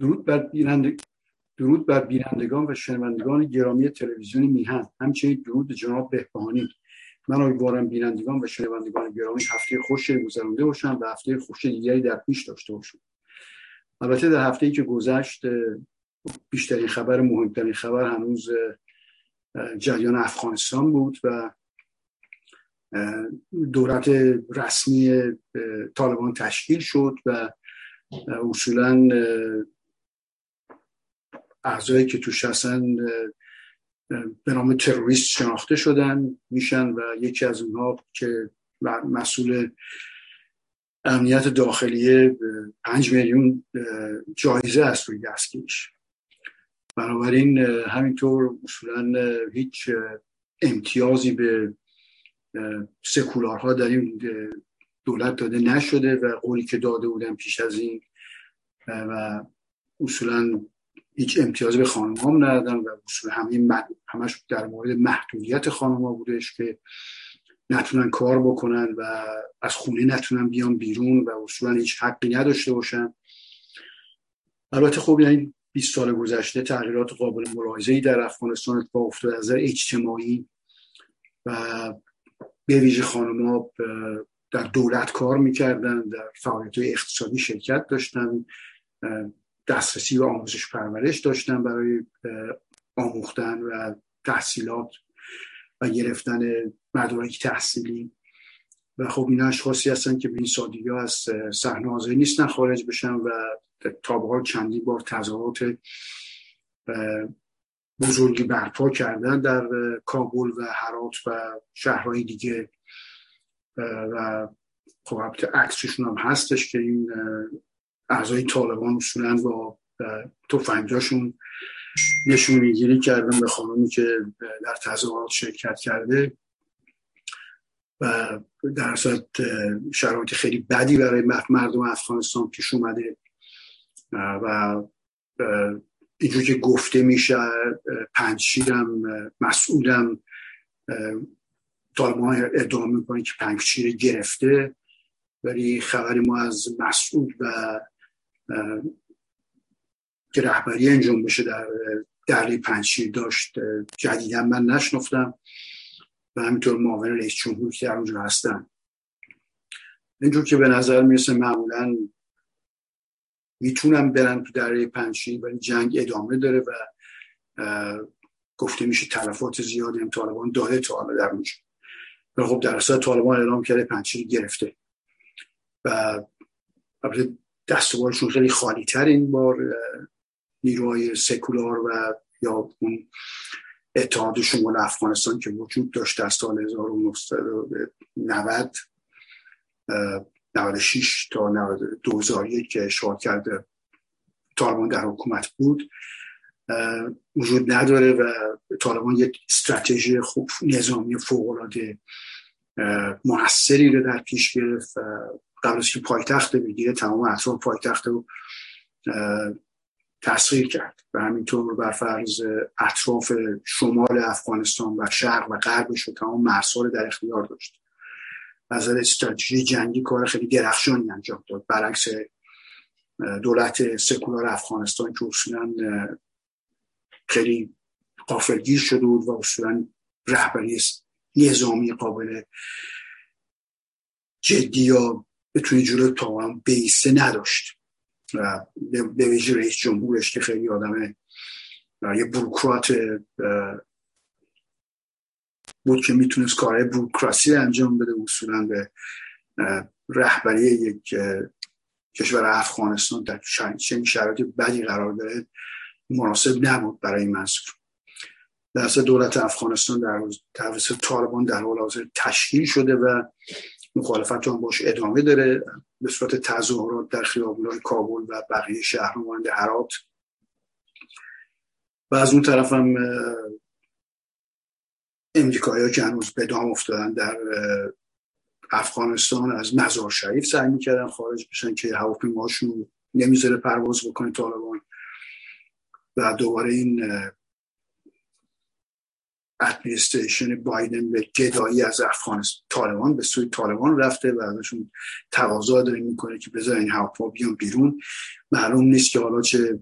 درود بر بیننده درود بر بینندگان و شنوندگان گرامی تلویزیون میهن. همچنین درود جناب بهبهانی. من امیدوارم بینندگان و شنوندگان گرامی هفته خوش گذرانده باشن و هفته خوش دیگری در پیش داشته باشن. البته در هفته ای که گذشت بیشترین خبر مهمترین خبر هنوز جریان افغانستان بود و دولت رسمی طالبان تشکیل شد و اصولا اعضایی که توش هستن به نام تروریست شناخته شدن میشن و یکی از اونها که مسئول امنیت داخلیه پنج میلیون جایزه است روی دستگیرش بنابراین همینطور اصولا هیچ امتیازی به سکولارها در این دولت داده نشده و قولی که داده بودن پیش از این و اصولا هیچ امتیازی به خانم هم ندادن و اصول همین همش در مورد محدودیت خانم ها بودش که نتونن کار بکنن و از خونه نتونن بیان بیرون و اصولا هیچ حقی نداشته باشن. البته خب یعنی 20 سال گذشته تغییرات قابل ملاحظه‌ای در افغانستان اتفاق افتاده از اجتماعی و به ویژه خانم ها در دولت کار می‌کردن در فعالیت اقتصادی شرکت داشتن دسترسی و آموزش پرورش داشتن برای آموختن و تحصیلات و گرفتن مدارک تحصیلی. و خب این اشخاصی هستن که به این سادگی از صحنه حاضر نیستن خارج بشن و تا چندی بار تظاهرات بزرگی برپا کردن در کابل و هرات و شهرهای دیگه. و خب عکسشون هم هستش که این اعضای طالبان اصولا با توفنگاشون نشون می‌گیری کردن به خانمی که در تظاهرات شرکت کرده. و در صورت شرایط خیلی بدی برای مردم افغانستان پیش اومده. و اینجور که گفته میشه پنجشیرم مسئولم طالبان ادعا می‌کنه که پنجشیر گرفته. ولی خبری ما از مسعود و که رهبری انجام بشه در دهلی پنجشیر داشت جدیدا من نشنفتم و همینطور معاون رئیس جمهور که در اونجا هستن. اینجور که به نظر می‌رسه معمولا می‌تونم برن تو دره پنجشیر ولی جنگ ادامه داره و گفته میشه تلفات زیادی هم طالبان داره تا حالا در اونجا. و خب در اصلا طالبان اعلام کرده پنجشیر گرفته. و دستوارشون خیلی خالی تر این بار نیروهای سکولار و یا اون اتحاد شمال افغانستان که وجود داشت در سال 1990 96 تا 2001 که اشغال کرده طالبان در حکومت بود وجود نداره و طالبان یک استراتژی خوب نظامی فوق العاده موثری رو در پیش گرفت که پایتخت بگیره تمام اطراف پایتخت رو تصویر کرد و همینطور بر فرض اطراف شمال افغانستان و شرق و غربش و تمام مرزها در اختیار داشت. از استراتژی جنگی کار خیلی درخشانی انجام داد. برعکس دولت سکولار افغانستان که اصولا خیلی قافلگیر شده بود و اصولا رهبری نظامی قابل جدی یا بتونی جلو تا بیسه نداشت. و به ویژه رئیس جمهورش که خیلی آدم یه بروکرات بود که می‌تونست کارهای بروکراسی انجام بده اصولا به رهبری یک کشور افغانستان در چنین شرایط بدی قرار داره مناسب نبود برای منصور. در دولت افغانستان در توسط طالبان در حال حاضر تشکیل شده و مخالفت هم باش ادامه داره به صورت تظاهرات در خیابونهای کابل و بقیه شهر مانند هرات. و از اون طرف هم امریکایی ها که به دام افتادن در افغانستان از مزار شریف سعی می‌کردن خارج بشن که هواپیماشون نمی‌ذاره پرواز بکنه طالبان. و دوباره این ادمنستریشن بایدن به گدایی از افغانستان طالبان به سوی طالبان رفته و ازشون تقاضا داره می‌کنه که بذار این هواپیما بیان بیرون. معلوم نیست که حالا چه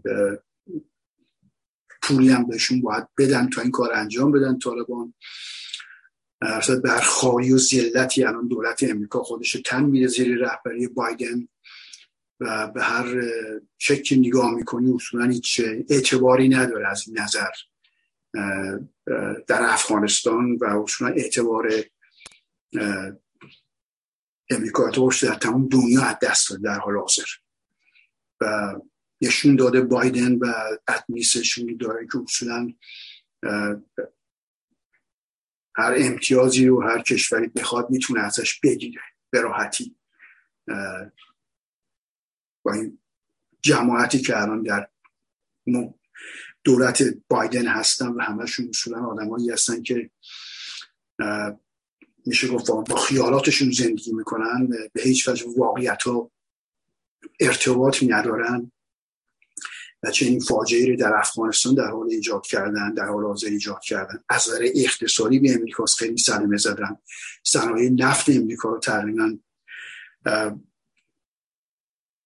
پولی هم بهشون باید بدن تا این کار انجام بدن طالبان. اصلا بر خواهی و زیلتی الان دولت امریکا خودش تن میره زیر رهبری بایدن و به هر شکل نگاه می‌کنی اصولا هیچ اعتباری نداره از این نظر. در افغانستان و اصولا اعتبار امریکا در تمام دنیا از دست داده در حال حاضر. و نشون داده بایدن و ادمیسشونی داره که اصولا هر امتیازی رو هر کشوری بخواد می‌تونه ازش بگیره به راحتی. با این جماعتی که الان در دولت بایدن هستن و همشون اصولا آدمایی هستن که میشه گفت با خیالاتشون زندگی می‌کنن به هیچ وجه واقعیت ها ارتباطی ندارن و این فاجعه رو در افغانستان در حال ایجاد کردن در حال حاضر ایجاد کردن. از نظر اقتصادی به امریکا خیلی سلمه زدن. صنایع نفت امریکا رو تقریبا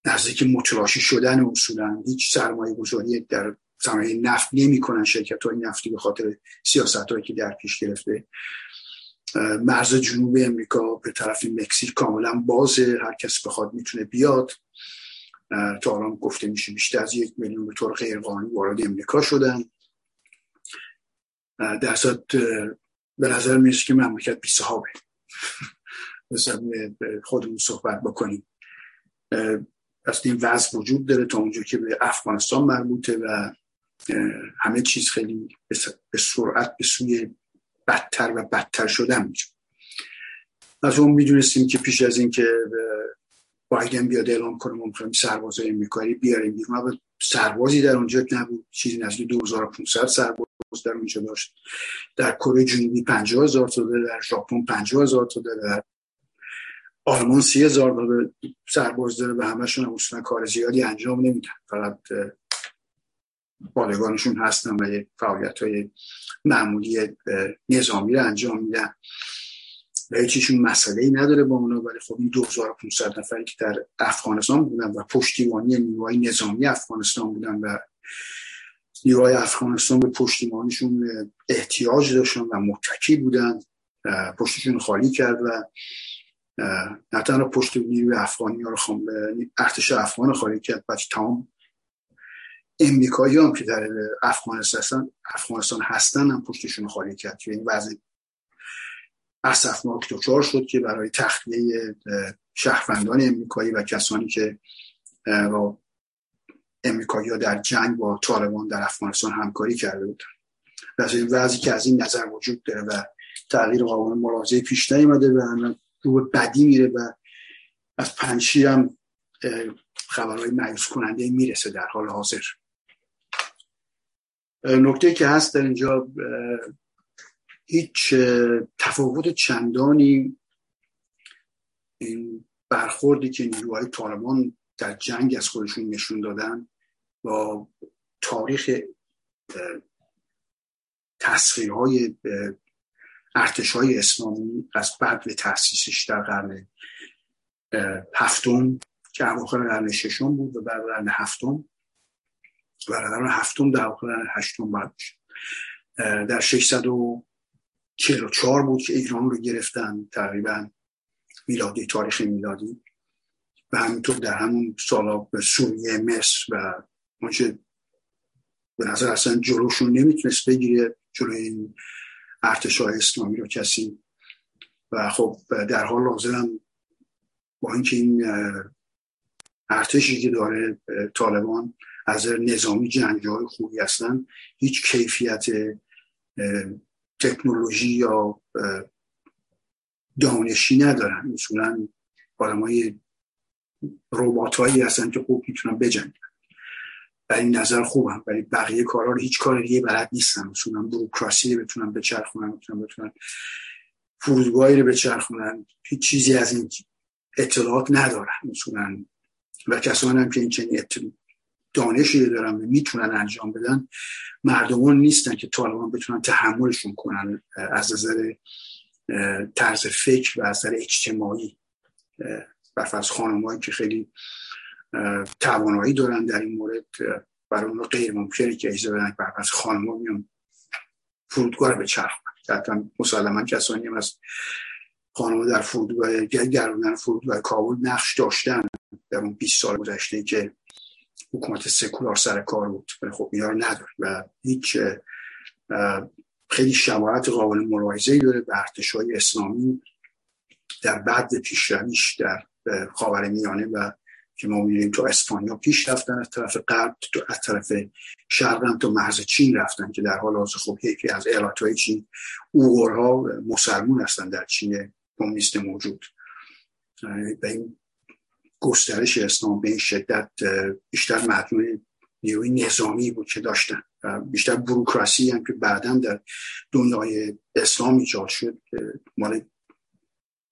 نزدیک متلاشی شدن اصولا هیچ سرمایه گذاری در صنایع نفت نمی‌کنن شرکت های نفتی به خاطر سیاست هایی که در پیش گرفته. مرز جنوب امریکا به طرف مکزیک کاملا بازه هر کس بخواد می‌تونه بیاد. تا الان گفته میشه بیشتر از یک میلیون به طور غیرقانونی وارد امریکا شدن. در به نظر می‌رسه که مملکت بی صحابه خودمون صحبت بکنیم. پس این وضع وجود داره تا اونجا که به افغانستان مربوطه و همه چیز خیلی به سرعت به سوی بدتر و بدتر شدن میشه. از اون می‌دونستیم که پیش از اینکه بایدن بیاد اعلام کنه می‌خوایم سربازای امریکایی بیاریم بیرون سربازی در اونجا نبود. چیزی نزدیک 2500 سرباز در اونجا داشت. در کره جنوبی 50000 تا در ژاپن 50000 تا در آلمان 30000 سرباز داره و همشون هم اصلا کار زیادی انجام نمیدن. فقط بالگانشون هستن و فعالیت های معمولی نظامی رو انجام میدن. و هیچیشون مسئله ای نداره با اونا ولی خب این 2500 نفری که در افغانستان بودن و پشتیبانی نیروهای نظامی افغانستان بودن و نیروهای افغانستان به پشتیبانیشون احتیاج داشتن و متکی بودن پشتشون خالی کرد و نه تنها پشت نیروی افغانی ها رو ارتش افغان خالی کرد بچه تمام امریکایی هم که در افغانستان افغانستان هستن هم پشتشون خالی کرد. که این وضع اسفناک دچار شد که برای تخلیه شهروندان امریکایی و کسانی که با امریکایی ها در جنگ با طالبان در افغانستان همکاری کرده بودن. و این وضعی که از این نظر وجود داره و تغییر قانون ملاحظه پیش نیامده و رو بدی میره و از پنشیر هم خبرهای مایوس کننده می‌رسه در حال حاضر. نکته که هست در اینجا هیچ تفاوت چندانی این برخوردی که نیروهای طالبان در جنگ از خودشون نشون دادن با تاریخ تسخیرهای ارتش های اسلامی از بعد به تاسیسش در قرن هفتم که اواخر قرن ششم بود و بعد قرن هفتم. قرن هفتم در قرن هشتم بعد در 644 بود که ایران رو گرفتن تقریبا میلادی تاریخ میلادی. و همینطور در همون سالا به سوریه مصر و منچه به نظر اصلا جلوشون نمی‌تونست بگیره جلوی این ارتش اسلامی رو کسی. و خب در حال لازم با اینکه این ارتشی که داره طالبان از نظامی های خوبی هستن. هیچ کیفیت تکنولوژی یا دانشی ندارن. اصولا آدم های روبات هایی هستن که خوب می‌تونن بجنگن. این نظر خوبم. ولی بقیه کارا رو هیچ کار دیگه بلد نیستن. مثلا بروکراسی رو بتونن بچرخونن بتونن بتونن فرودگاهی رو بچرخونن. هیچ چیزی از این اطلاعات ندارن. مثلا و کسانی هم که این چنین دانشی دارن و می‌تونن انجام بدن. مردمان نیستن که طالبان بتونن تحملشون کنن از نظر طرز فکر و از نظر اجتماعی. برفرض خانمایی که خیلی توانایی دارن در این مورد برای اون غیر ممکنه که اجازه بدن برفرض خانم میان فرودگاه رو به چرخ حتی مسلما کسانی هم از خانم در فرودگاه گرونن فرودگاه کابل نقش داشتن در اون 20 سال گذشته که حکومت سکولار سر کار بود. ولی خب اینا نداره و هیچ خیلی شباهت قابل ملاحظه داره به های اسلامی در بعد پیشرویش در خاور میانه و که ما می‌بینیم تو اسپانیا پیش رفتن از طرف غرب تو از طرف شرق تو مرز چین رفتن که در حال حاضر خب یکی از ایالت های چین اوغورها مسلمون هستن در چین کمونیست موجود. به این گسترش اسلام به این شدت بیشتر مدیون نیروی نظامی بود که داشتن و بیشتر بروکراسی هم که بعدا در دنیای اسلام ایجاد شد مال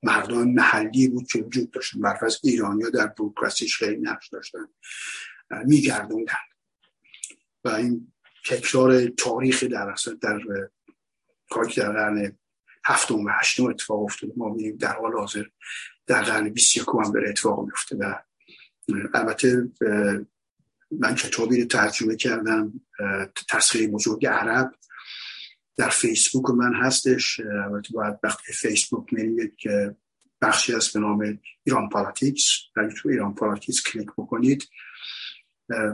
مردم محلی بود که وجود داشتن. برف از ایرانیا در بروکراسیش خیلی نقش داشتن. میگردوندن. و این تکرار تاریخ در در کاری در قرن هفتم و هشتم اتفاق افتاده. ما می‌بینیم در حال حاضر در قرن 21 هم بره اتفاق میفته و البته من کتابی رو ترجمه کردم تسخیر بزرگ عرب در فیسبوک من هستش. البته باید وقتی فیسبوک میریم یک بخشی هست به نام Iran Politics اگه تو Iran Politics کلیک بکنید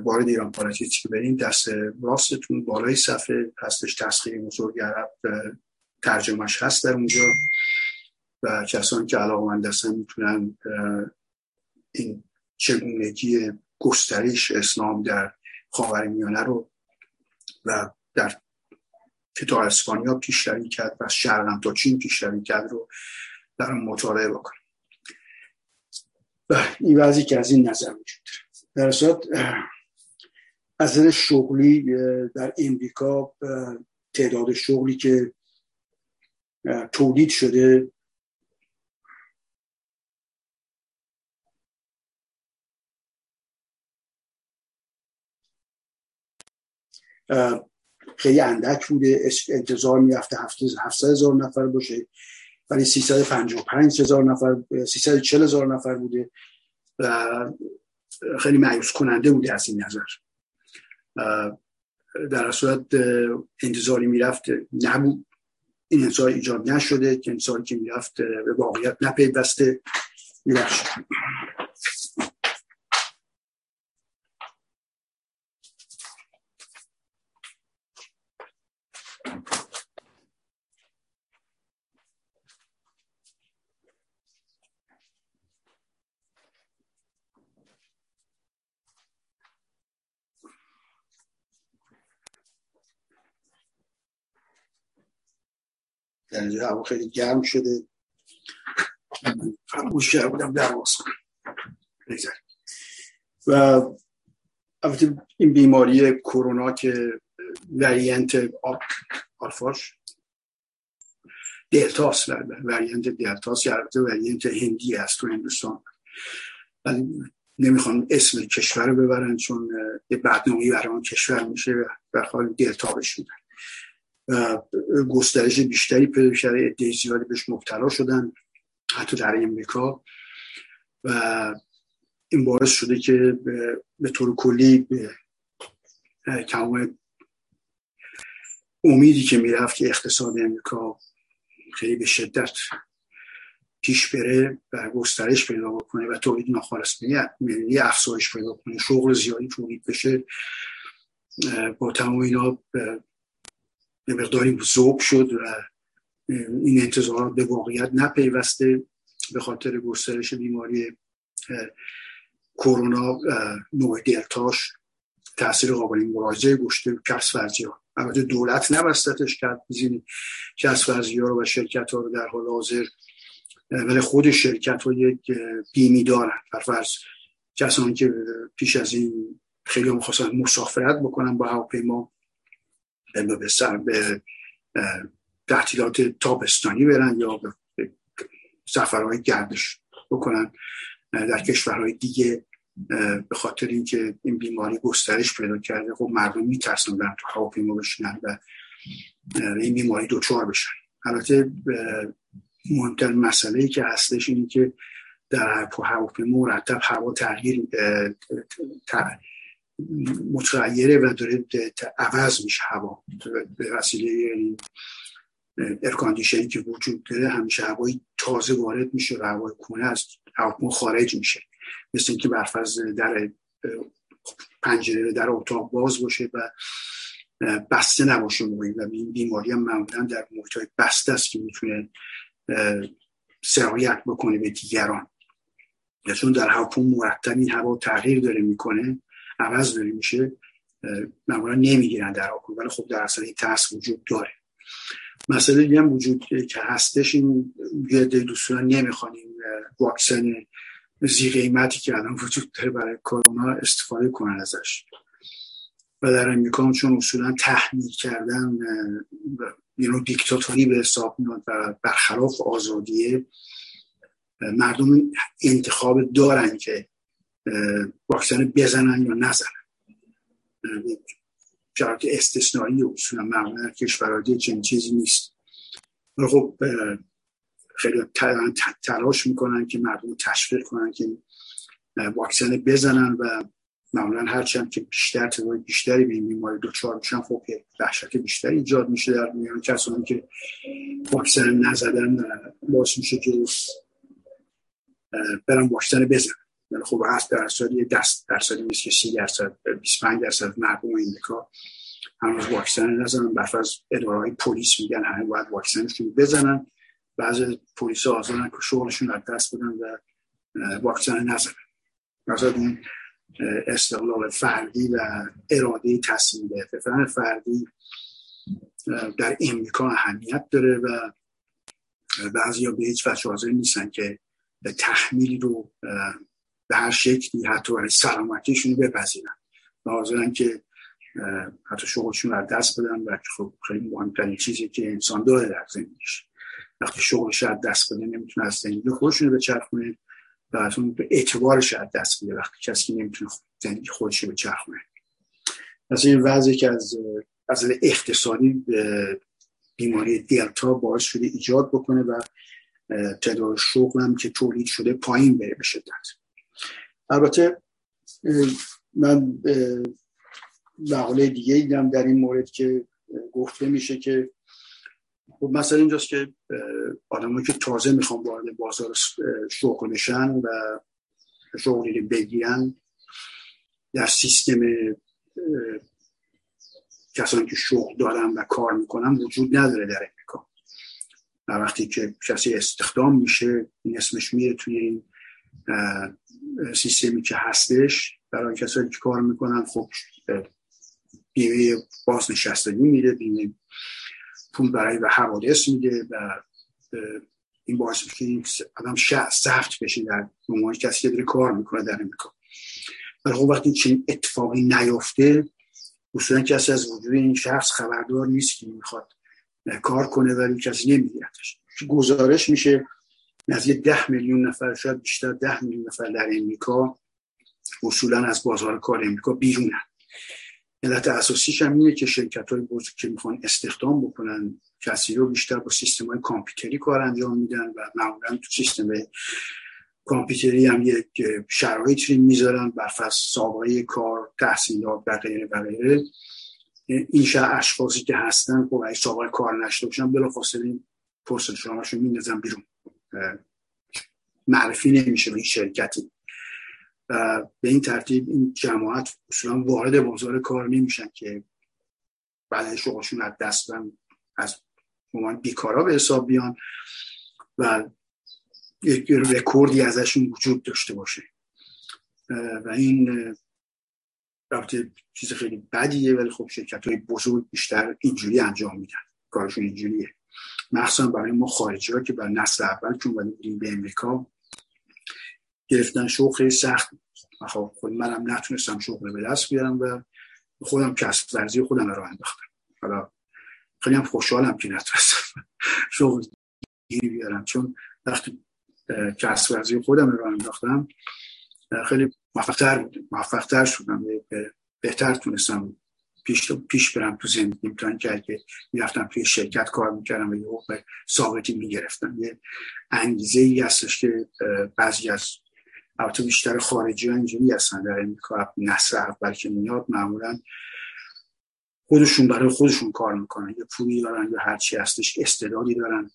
وارد Iran Politics که برین دست راستتون بالای صفحه هستش تسخیر بزرگ عرب. ترجمهش هست در اونجا و کسانی که علاقه هستن می‌تونن این چگونگی گسترش اسلام در میانه رو و در که تا اسپانیا پیشروی کرد و شرقم تا چین پیشروی کرد رو در مطالعه بکنیم و این وضعی که از این نظر وجود در صورت از نظر شغلی در امریکا تعداد شغلی که تولید شده. خیلی اندک بوده. انتظار می‌رفته 700 هزار نفر باشه. ولی 355 هزار نفر 340 هزار نفر بوده و خیلی معیوس کننده بوده از این نظر. در صورت انتظاری می‌رفت. نبود. این انتظار ایجاد نشده که انتظاری که می‌رفت به واقعیت نپیوسته. می‌رفت در اینجا هوا خیلی گرم شده. فراموش کرده بودم در کنم و البته این بیماری کرونا که وریانت آلفاش دلتاس وریانت دلتاس یا البته وریانت هندی است تو هندوستان. نمی‌خوان اسم کشور رو ببرن چون یه بدنامی برای اون کشور میشه و حال دلتا بشودن گسترش بیشتری پیدا شده عده زیادی بهش مبتلا شدن حتی در امریکا. و این باعث شده که به طور کلی تمام امیدی که می‌رفت که اقتصاد امریکا خیلی به شدت پیش بره و گسترش پیدا بکنه و تولید ناخالص ملی افزایش پیدا کنه شغل زیادی تولید بشه. با تمام اینا به مقداری زوب شد و این انتظارات به واقعیت نپیوسته به خاطر گسترش بیماری کرونا نوع دلتاش تاثیر قابل مراجعه گشته کس ورزی ها البته دولت نبستتش کرد. بزینی کس ورزی ها رو و شرکت ها رو در حال حاضر ولی خود شرکت ها یک بیمی دارن. فرض کسانی که پیش از این خیلی هم خواستن مسافرت بکنن با هواپیما به سر به تعطیلات تابستانی برن یا به سفرهای گردش بکنن در کشورهای دیگه به خاطر اینکه این بیماری گسترش پیدا کرده خب مردم میترسن برن تو هواپیما بشینن و این بیماری دوچار بشن. البته مهمتر مسئله ای که هستش اینه که در هواپیما مرتب هوا تغییر متغیره و داره عوض میشه هوا. به وسیله ارکاندیشنی که وجود داره همیشه هوای تازه وارد میشه و هوای کونه از هواپیما خارج میشه. مثل اینکه برفرض در پنجره در اتاق باز باشه و بسته نباشه موقعی. و این بیماری هم معمولا در محیط های بسته است که می‌تونه سرایت بکنه به دیگران. چون در هواپیما مرتب این هوا تغییر داره می‌کنه. عوض داره میشه معمولا نمی‌گیرن در آکل ولی خب در اصل این ترس وجود داره. مسئله دیگه هم وجود که هستش این یه دوستان نمی‌خوان این واکسن زی قیمتی که الان وجود داره برای کرونا استفاده کنن ازش. و در امریکا چون اصولا تحمیل کردن یعنی دیکتاتوری به حساب میاد و برخلاف آزادیه مردم انتخاب دارن که واکسن بزنن یا نزنن. شرایط استثنایی اصولا معمولا کشورهای چنین چیزی نیست. خب خیلی تلاش می‌کنن که مردم تشویق کنن که واکسن بزنن و معمولا هرچند که بیشتر تعداد بیشتری به این بیماری دچار میشن خب وحشت بیشتری ایجاد میشه در میان کسانی که واکسن نزدن باعث میشه که برن واکسن بزنن. خب هست درصد یه دست درصدی نیست که سی درصد 25 درصد مردم امریکا هنوز واکسن نزنن. برف از اداره پلیس میگن همه باید واکسنشون بزنن. بعضی پلیس آزادن که شغلشون از دست بدن و واکسن نزنن. مثلا این استقلال فردی و اراده تصمیم گرفتن فردی در امریکا اهمیت داره و بعضی ها به هیچ وجه حاضر نیستن که تحمیلی رو به هر شکلی حتی برای سلامتیشون رو بپذیرن. و حاضرن که حتی شغلشون رو دست بدن و خب خیلی مهمترین چیزی که انسان داره در زندگیش. وقتی شغلش از دست بده نمی‌تونه از زندگی خودشون رو بچرخونه و از اون به اعتبارش از دست بده. وقتی کسی نمی‌تونه زندگی خودش رو بچرخونه پس این وضعی که از از اقتصادی بیماری دلتا باعث شده ایجاد بکنه و تعداد شغل هم که تولید شده پایین بره به شدت. البته من مقاله دیگه دیدم در این مورد که گفته میشه که خب مثلا اینجاست که آدمایی که تازه می‌خوان وارد بازار شغل بشن و شغلی رو بگیرن در سیستم کسانی که شغل دارن و کار می‌کنن وجود نداره در امریکا. و وقتی که کسی استخدام میشه این اسمش میره توی این سیستمی که هستش برای کسانی که کار می‌کنن خب بیمه بازنشستگی میده بیمه پول برای به حوادث میده و این باعث میشه آدم سخت بشه در عنوان کسی که داره کار می‌کنه در امریکا. ولی خب وقتی چنین اتفاقی نیافته اصولا کسی از وجود این شخص خبردار نیست که می‌خواد کار کنه ولی کسی نمیگیرتش. گزارش میشه نزدیک ده میلیون نفر شاید بیشتر ده میلیون نفر در امریکا اصولا از بازار کار امریکا بیرونن. علت اساسیش هم اینه که شرکت های بزرگ که می‌خوان استخدام بکنن کسی رو بیشتر با سیستم های کامپیوتری کار انجام میدن و معمولا تو سیستم کامپیوتری هم یک شرایطی می‌ذارن برفرض سابقه کار تحصیلات و غیره و غیره. این شهر اشخاصی که هستن خب اگه سابقه کار نشته باشن بلافاصله پرسنت شماشون میندازن بیرون. معرفی نمیشه به این شرکتی. و به این ترتیب این جماعت اصولا وارد بازار کار نمیشن که بعد شغلشون از دست از عنوان بیکارا به حساب بیان و یک رکوردی ازشون وجود داشته باشه. و این رابطه چیز خیلی بدیه ولی خب شرکت های بزرگ بیشتر اینجوری انجام میدن. کارشون اینجوریه. مخصوصا برای ما خارجی ها که بر نسل اول که اومده به امریکا گرفتن خیلی سخت خب خود منم نتونستم شغل به دست بیارم و خودم کسب ورزی خودم رو انداختم. حالا خیلی هم خوشحالم که نتونستم شغل گیری بیارم. چون وقتی کسب ورزی خودم رو انداختم خیلی موفقتر بود موفقتر شدم. بهتر تونستم پیش, پیش برم تو زندگی. تا اینکه که می‌رفتم توی شرکت کار می‌کردم و یه حقوق ثابتی می‌گرفتم. یه انگیزه ای هستش که بعضی از البته بیشتر خارجی ها اینجوری هستن. در این کار نسل اول که میاد معمولا خودشون برای خودشون کار می‌کنن. یه پولی دارن یا هرچی هستش استعدادی دارن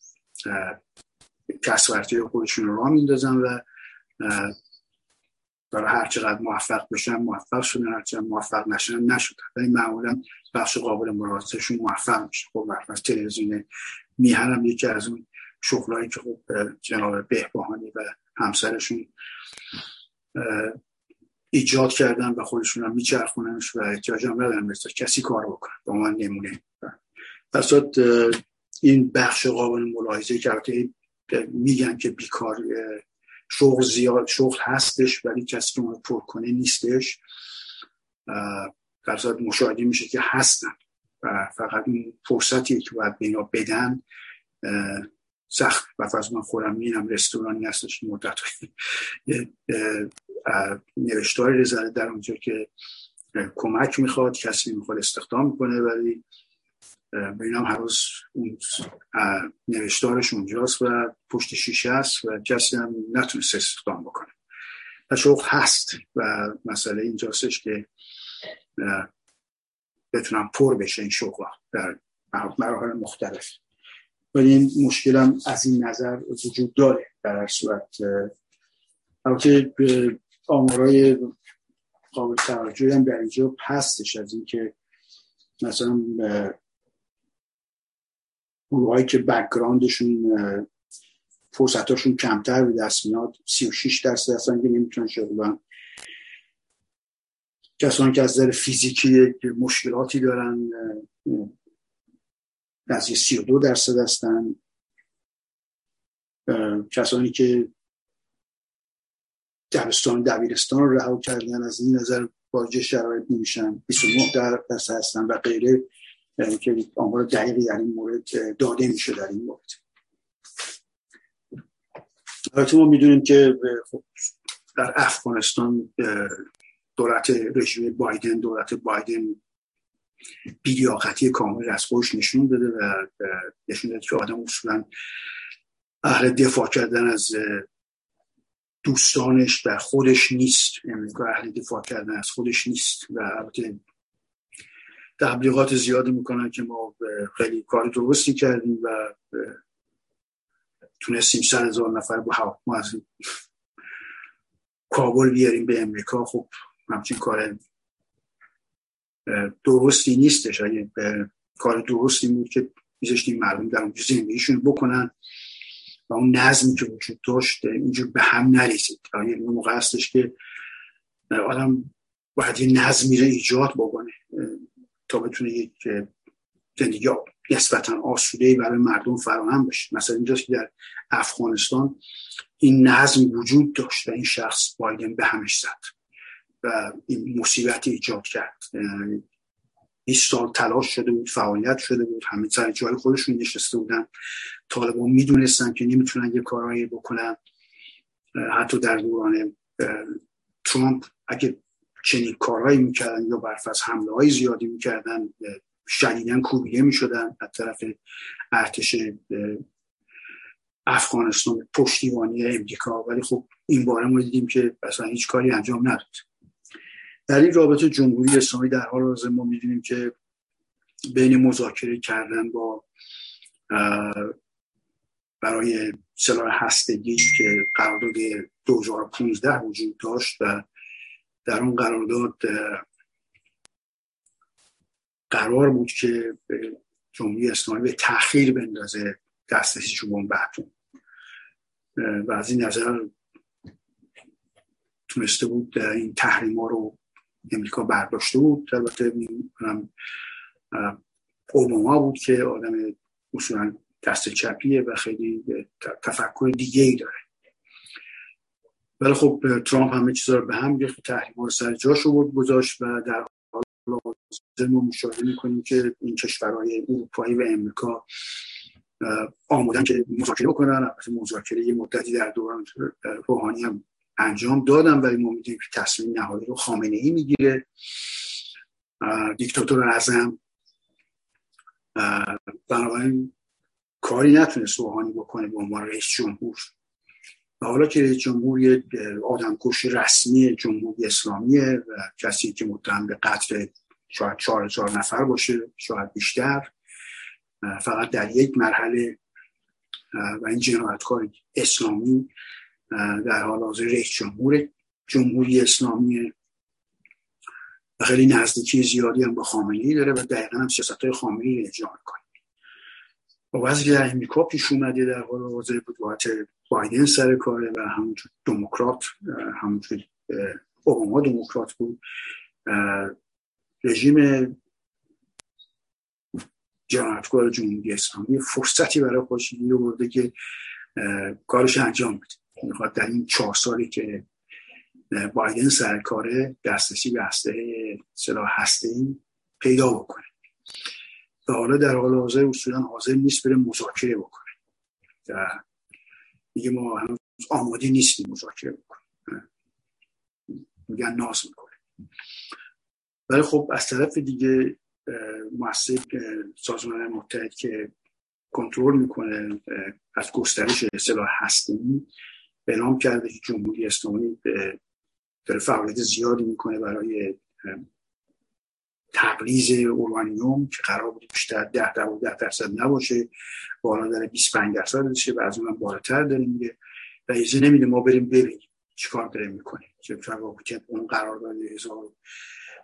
کسورتی خودشون رو راه میندازن و برای هر چقدر موفق بشن موفق شدن هر چقدر موفق نشدن نشدن. ولی معمولا بخش قابل مراجعهشون موفق میشه. خب از تلویزیون میهن هم یکی از اون شغلایی که خب جناب بهبهانی و همسرشون ایجاد کردن و خودشون هم میچرخوننش و احتیاج هم ندارن مثل کسی کار بکنن. با من نمونه. پس این بخش قابل ملاحظه که میگن که بیکار شغل زیاد شغل هستش ولی کسی که اون پر کنه نیستش. در صورت مشاهده میشه که هستن و فقط این فرصتی که باید به بدن سخت. و از من خودم میرم رستورانی هستش مدت نوشتاری رزاره در اونجا که کمک می‌خواد کسی می‌خواد استخدام می‌کنه ولی هر روز اون نوشتارش اونجاست و پشت شیشه است و کسی هم نتونست استخدام بکنه. و شغل هست و مسئله اینجاستش که بتونم پر بشه این شغل در مراحل مختلف. ولی این مشکلم از این نظر وجود داره در هر صورت. البته آمارای قابل توجهی هم در اینجا هستش از اینکه مثلا گروهایی که background شون فرصتاشون کمتر به دست میاد 36 درصد هستن که نمی‌تونن شغل کسانی که از نظر فیزیکی مشکلاتی دارن نزدیک 32 درصد هستن. کسانی که دبستان دبیرستان رو رها کردن از این نظر واجه شرایط نمیشن. 29 درصد هستن و غیره. که آمار دقیقی در این مورد داده میشه در این مورد. البته ما می‌دونیم که خب در افغانستان دولت رژیم بایدن دولت بایدن بیلیاقتی کامل از خودش نشون داده و نشون داده که آدم اصولا اهل دفاع کردن از دوستانش در خودش نیست. یعنی اهل دفاع کردن از خودش نیست. و البته تبلیغات زیادی می‌کنن که ما خیلی کار درستی کردیم و تونستیم سر هزار نفر با هواپیما از کابل بیاریم به امریکا. خب همچین کار درستی نیستش. اگه کار درستی بود که میذاشتیم مردم در اونجا زندگیشون بکنن و اون نظمی که وجود داشت اینجور به هم نریزید. یعنی موقع هستش که آدم باید یه نظمی رو ایجاد بکنه. تا بتونه یک زندگی نسبتا آسوده برای مردم فراهم بشه. مثلا اینجاست که در افغانستان این نظم وجود داشت و این شخص بایدن به همش زد و این مصیبت ایجاد کرد. 20 سال تلاش شده بود فعالیت شده بود همه سر جای خودشون نشسته بودن. طالبان می‌دونستن که نمی‌تونن یه کارهایی بکنن. حتی در دوران ترامپ اگه چنین کارهایی می‌کردن یا برفض حمله های زیادی می‌کردن شدیدن کوبیه می‌شدن از طرف ارتش افغانستان پشتیبانی امریکا. ولی خب این باره ما دیدیم که اصلا هیچ کاری انجام نداد. در این رابطه جمهوری اسلامی در حال حاضر ما می‌دونیم که بین مذاکره کردن با برای سلاح هستگی که قرارداد 2015 وجود داشت و در اون قرارداد قرار بود که جمهوری اسلامی به تاخیر بندازه دسترسی چوبان بهتون و از این نظر تونسته بود این تحریم ها رو امریکا برداشته بود. البته اوباما بود که آدم اصولا دست چپیه و خیلی تفکر دیگه ای داره. ولی خب ترامپ همه چیزا رو به هم ریخت تحریم رو سر جاش رو گذاشت و در حال ما مشاهده می‌کنیم که این کشورهای اروپایی و امریکا آمودن که مذاکره بکنن. مذاکره یه مدتی در دوران روحانی هم انجام دادن ولی ما می‌دونیم که تصمیم نهایی رو خامنه ای می‌گیره دیکتاتور اعظم بنابراین کاری نتونست روحانی بکنه به عنوان رئیس جمهور. و حالا که رئیس جمهور آدمکش رسمی جمهوری اسلامیه و کسی که متهم به قتل شاید چهار هزار نفر باشه شاید بیشتر فقط در یک مرحله و این جنایتکار اسلامی در حال حاضر رئیس جمهور جمهوری اسلامی و خیلی نزدیکی زیادی هم با خامنه ای داره و دقیقا هم سیاست های خامنه ای اجرا می‌کنه. و وضعی در امریکا پیش اومده در حال حاضر بود بایدن سر کاره و همونجور دموکرات همونجور اوباما دموکرات بود. رژیم جنایتکار جمهوری اسلامی فرصتی برای خودش برده که کارش انجام بده. می‌خواد در این چهار سالی که بایدن سرکاره دسترسی به هسته سلاح هسته پیدا بکنه. و حالا در حال حاضر اصولا حاضر نیست بره مذاکره بکنه. میگه ما هنوز آماده نیستیم مذاکره بکنیم. میگن ناز می‌کنه. ولی خب از طرف دیگه مؤسسه سازمان متحد که کنترل می‌کنه از گسترش سلاح هسته‌ای اعلام کرده که جمهوری اسلامی داره فعالیت زیادی می‌کنه برای تبریز اورانیوم که قرار بود بیشتر ده ده درصد نباشه بالا داره 25 درصد بشه و از اونم بالاتر داره میگه. و ایزه نمیده ما بریم ببینیم چیکار داره می‌کنه. چه که اون قرار داده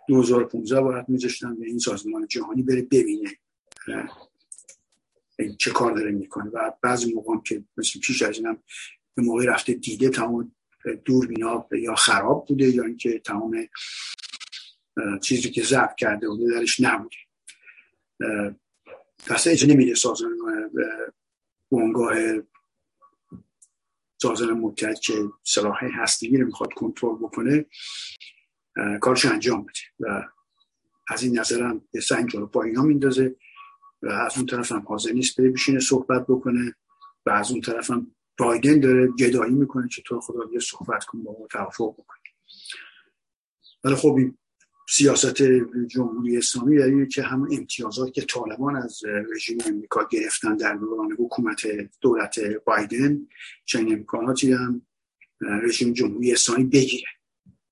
2015 باید میذاشتن به این سازمان جهانی بره ببینه چه کار داره می‌کنه. و بعضی موقع که مثل پیش از اینم به موقع رفته دیده تمام دوربینا یا خراب بوده یا اینکه تمام چیزی که ضبط کرده بوده درش نبوده دسته اجازه نمیده سازمان بونگاه سازمان متحد که سلاح هستگی رو می‌خواد کنترل بکنه کارش انجام بده. و از این نظر هم یه سنگ رو با اینا میندازه و از اون طرف هم حاضر نیست بره بشینه صحبت بکنه و از اون طرف هم بایدن داره گدایی می‌کنه چطور خدا یه صحبت کن با توافق بکنه. ولی خب این سیاست جمهوری اسلامی یعنی که هم امتیازات که طالبان از رژیم امریکا گرفتن در دوران حکومت دولت بایدن چنین امکاناتی هم رژیم جمهوری اسلامی بگیره.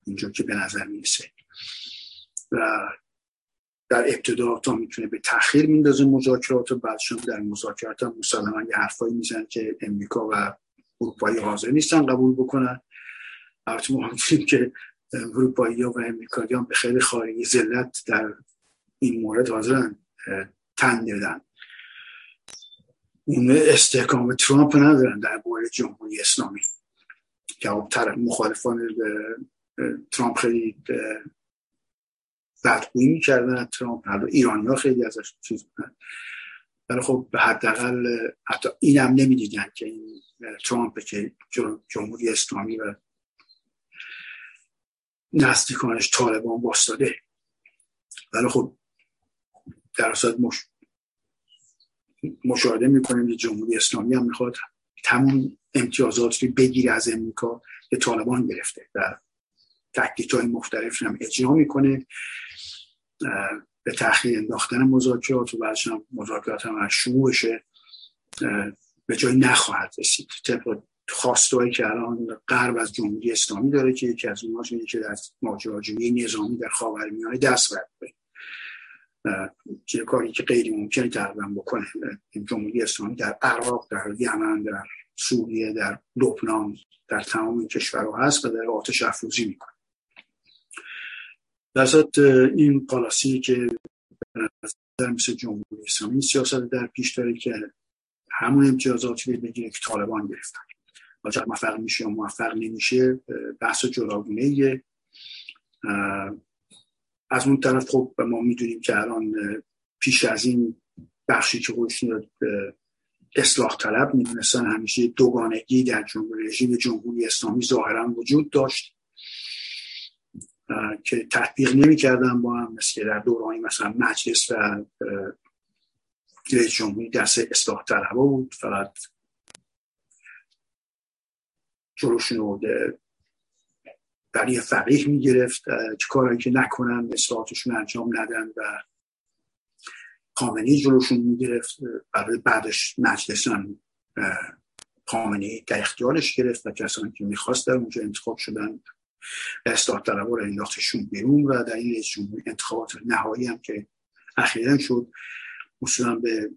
اینجا که به نظر می‌رسه. و در ابتدا تا می‌تونه به تاخیر میندازه مذاکرات و بعد در مذاکرات هم مسلما یه حرفایی میزن که امریکا و اروپایی حاضر نیستن قبول بکنن. البته ما که اروپایی و امریکایی هم به خیلی خارجی ذلت در این مورد حاضرن تن دادن اون استحکام ترامپ ندارن در مورد جمهوری اسلامی. که طرف مخالفان ترامپ خیلی بدگویی می‌کردن ترامپ. حالا ایرانی ها خیلی ازش چیز بودن. ولی خب به حداقل حتی اینم نمی‌دیدن که این ترامپ که جمهوری اسلامی و نزدیکانش طالبان باستاده ولی خب در اصل مش... مشاهده می‌کنیم که جمهوری اسلامی هم می‌خواد تمام امتیازات رو بگیره از امریکا که طالبان گرفته و تکلیت های مختلف هم اجرا می‌کنه. به تأخیر انداختن مذاکرات و بعدش هم مذاکرات هم شروع بشه به جای نخواهد رسید. طبق خواستهایی که الان غرب از جمهوری اسلامی داره که یکی از اونها اینه که در ماجراجویی نظامی در خاورمیانه دست برده که کاری که غیر ممکنه تقریبا بکنه. جمهوری اسلامی در عراق در یمن در سوریه در لبنان در تمام این کشورها هست و در آتش افروزی می‌کنه. در این پالاسی که در مثل جمهوری اسلامی سیاست در پیش داره که همون امتیازاتی بگیره که طالبان گرفتن. چقدر موفق میشه و موفق نمیشه بحث جداگونه از اون طرف خب ما می‌دونیم که الان پیش از این بخشی که خودش اصلاح طلب می‌دونستن همیشه دوگانگی در جمهوری رژیم جمهوری اسلامی ظاهرا وجود داشت. که تطبیق نمی‌کردن با هم مثل در دورانی مثلا مجلس و رئیس جمهوری دست اصلاح طلبه بود. فقط جلوشون رو برای فقیه می‌گرفت. چه کارهایی که نکنن اصلاحاتشون انجام ندن و خامنی جلوشون می‌گرفت. بعد بعدش مجلس هم خامنی در اختیارش گرفت و کسانی که می‌خواست در اونجا انتخاب شدن اصلاح طلب رو انداختشون بیرون و در این انتخابات نهایی هم که اخیرا شد اصولا به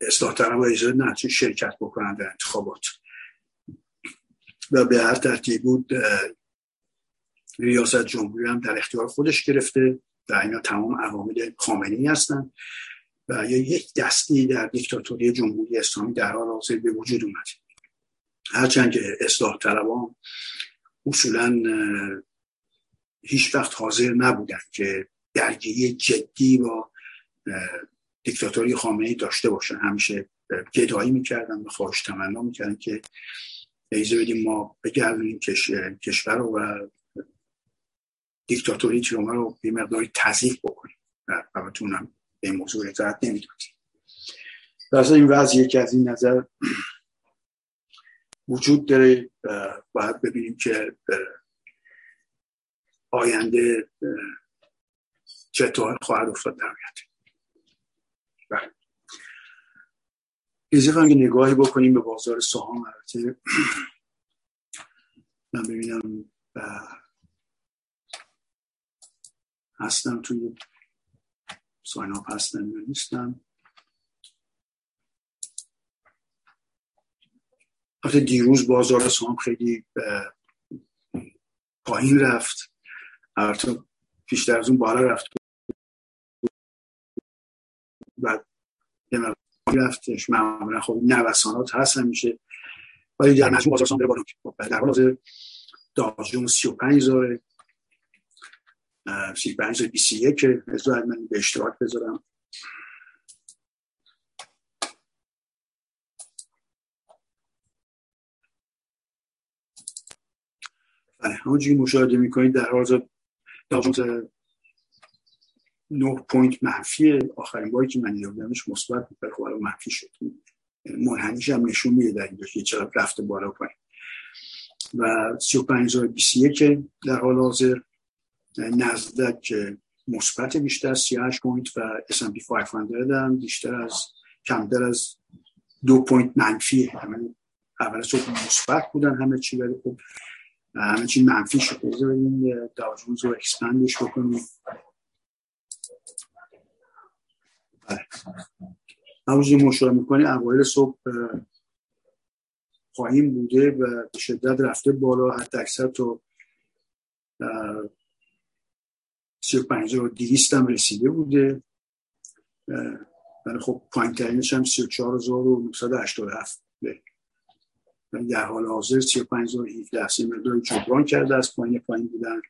اصلاح طلب اجازه شرکت بکنن در انتخابات. و به هر ترتیب بود ریاست جمهوری هم در اختیار خودش گرفته و اینا تمام عوامل خامنی هستن و یا یک دستی در دیکتاتوری جمهوری اسلامی در حال حاضر به وجود اومد. هرچند که اصلاح طلبان اصولا هیچ وقت حاضر نبودن که درگیری جدی با دیکتاتوری خامنه‌ای داشته باشن. همیشه گدایی می‌کردن و خواهش تمنا می‌کردن که ایزه بدیم ما بگردونیم کشور رو و دیکتاتوری تیروما رو به مقداری تضییق بکنیم. البته اونم به موضوع رضایت نمی‌دادیم در این وضع یکی از این نظر وجود داره باید ببینیم که آینده چطور خواهد افتاد در آینده. بله. اضافه که نگاهی بکنیم به بازار سهام البته. من ببینم هستم توی ساین اپ هستم یا نیستم. البته دیروز بازار سهام خیلی پایین رفت. البته بیشتر از اون بالا رفت. بعد یه رفتش معمولا خب نوسانات هست همیشه. ولی در مجموع بازارسان بره بالا. خب، در حال حاضر داجون 35 زاره 35 زاره 21 ازدار من به اشتراک بذارم. بله همون مشاهده می‌کنید در حال حاضر Dow Jones 9 point منفی آخرین باری که من دیدمش مثبت بود خب الان منفی شد. منحنیش هم نشون میده در اینجا که چقدر رفته بالا پایین. و 35021 در حال حاضر نزدک مثبت بیشتر 38 point و S&P 500 هم بیشتر از کمتر از دو point منفی. همه اول صبح مثبت بودن همه چی ولی خب همه چی منفی شده. بذاریم داجونز رو اکسپندش بکنیم. همونجوری مشاهده می‌کنی اوایل صبح خواهیم بوده و به شدت رفته بالا حتی اکثر تو 35200 هم رسیده بوده. ولی خب پایین ترینش هم 34987 ولی در حال حاضر 35017 سی مقدار جبران کرده از پایین پایین بودن.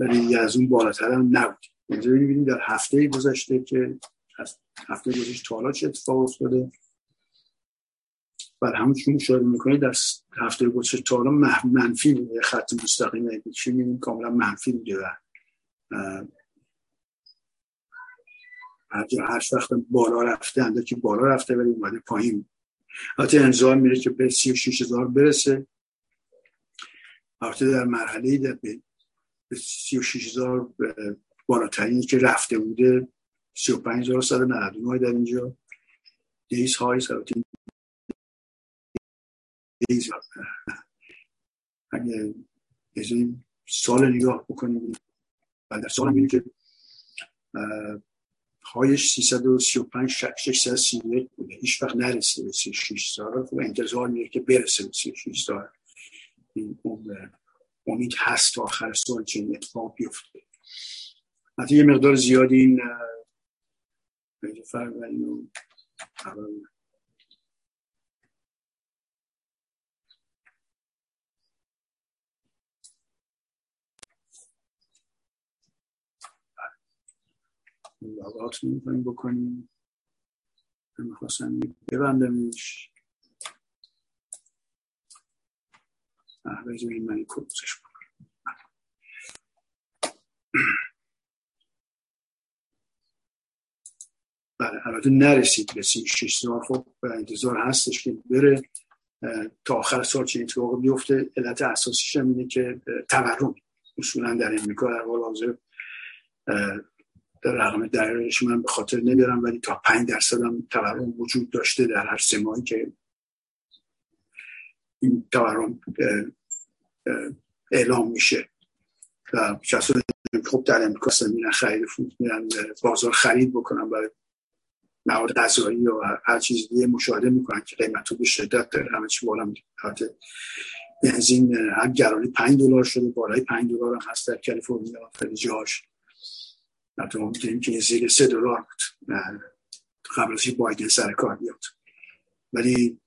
ولی از اون بالاتر هم نبود. اینجا ببینیم در هفته گذشته که هفته گذشته تا حالا چه اتفاق افتاده. بر همون چون مشاهده می‌کنید در هفته گذشته تا حالا منفی بوده خط مستقیم چی کاملا منفی بوده و هر هر وقت بالا رفته که بالا رفته ولی اومده پایین. حتی انظار میره که به 36 هزار برسه. البته در مرحله در به 36 هزار بالاترین که رفته بوده 35 هزار سال 99 در اینجا دیز های البته دیز. اگه سال نگاه بکنیم و در سال می‌بینیم که هایش 335 631 بوده. هیچ وقت نرسیده به 36 سال خب انتظار میره که برسه به 36 سال این امید هست تا آخر سال چنین اتفاق بیفته حتی یه مقدار زیادی این فرق اینو لاغات می‌کنیم بکنیم. می‌خواستم ببندمش. بذارید من کلوزش بله البته نرسید به سی شش سال. خب انتظار هستش که بره. تا آخر سال چه اتفاق بیفته علت اساسیش هم اینه که تورم اصولا در امریکا در حال حاضر در رقم درش من به خاطر نمیارم ولی تا پنج درصد هم تورم وجود داشته در هر سه ماهی که این تورم اعلام میشه. و کسایی خب در امریکا میرن خرید فود میرن بازار خرید بکنن برای مواد غذایی و هر چیز دیگه مشاهده می‌کنن که قیمت به شدت داره. همه چی بالا میره. بنزین هم گرانی 5 دلار شده بالای 5 دلار هم هست در کالیفرنیا خیلی جاش. ما می‌تونیم که زیر 3 دلار بود قبل از بایدن سر کار بیاد. ولی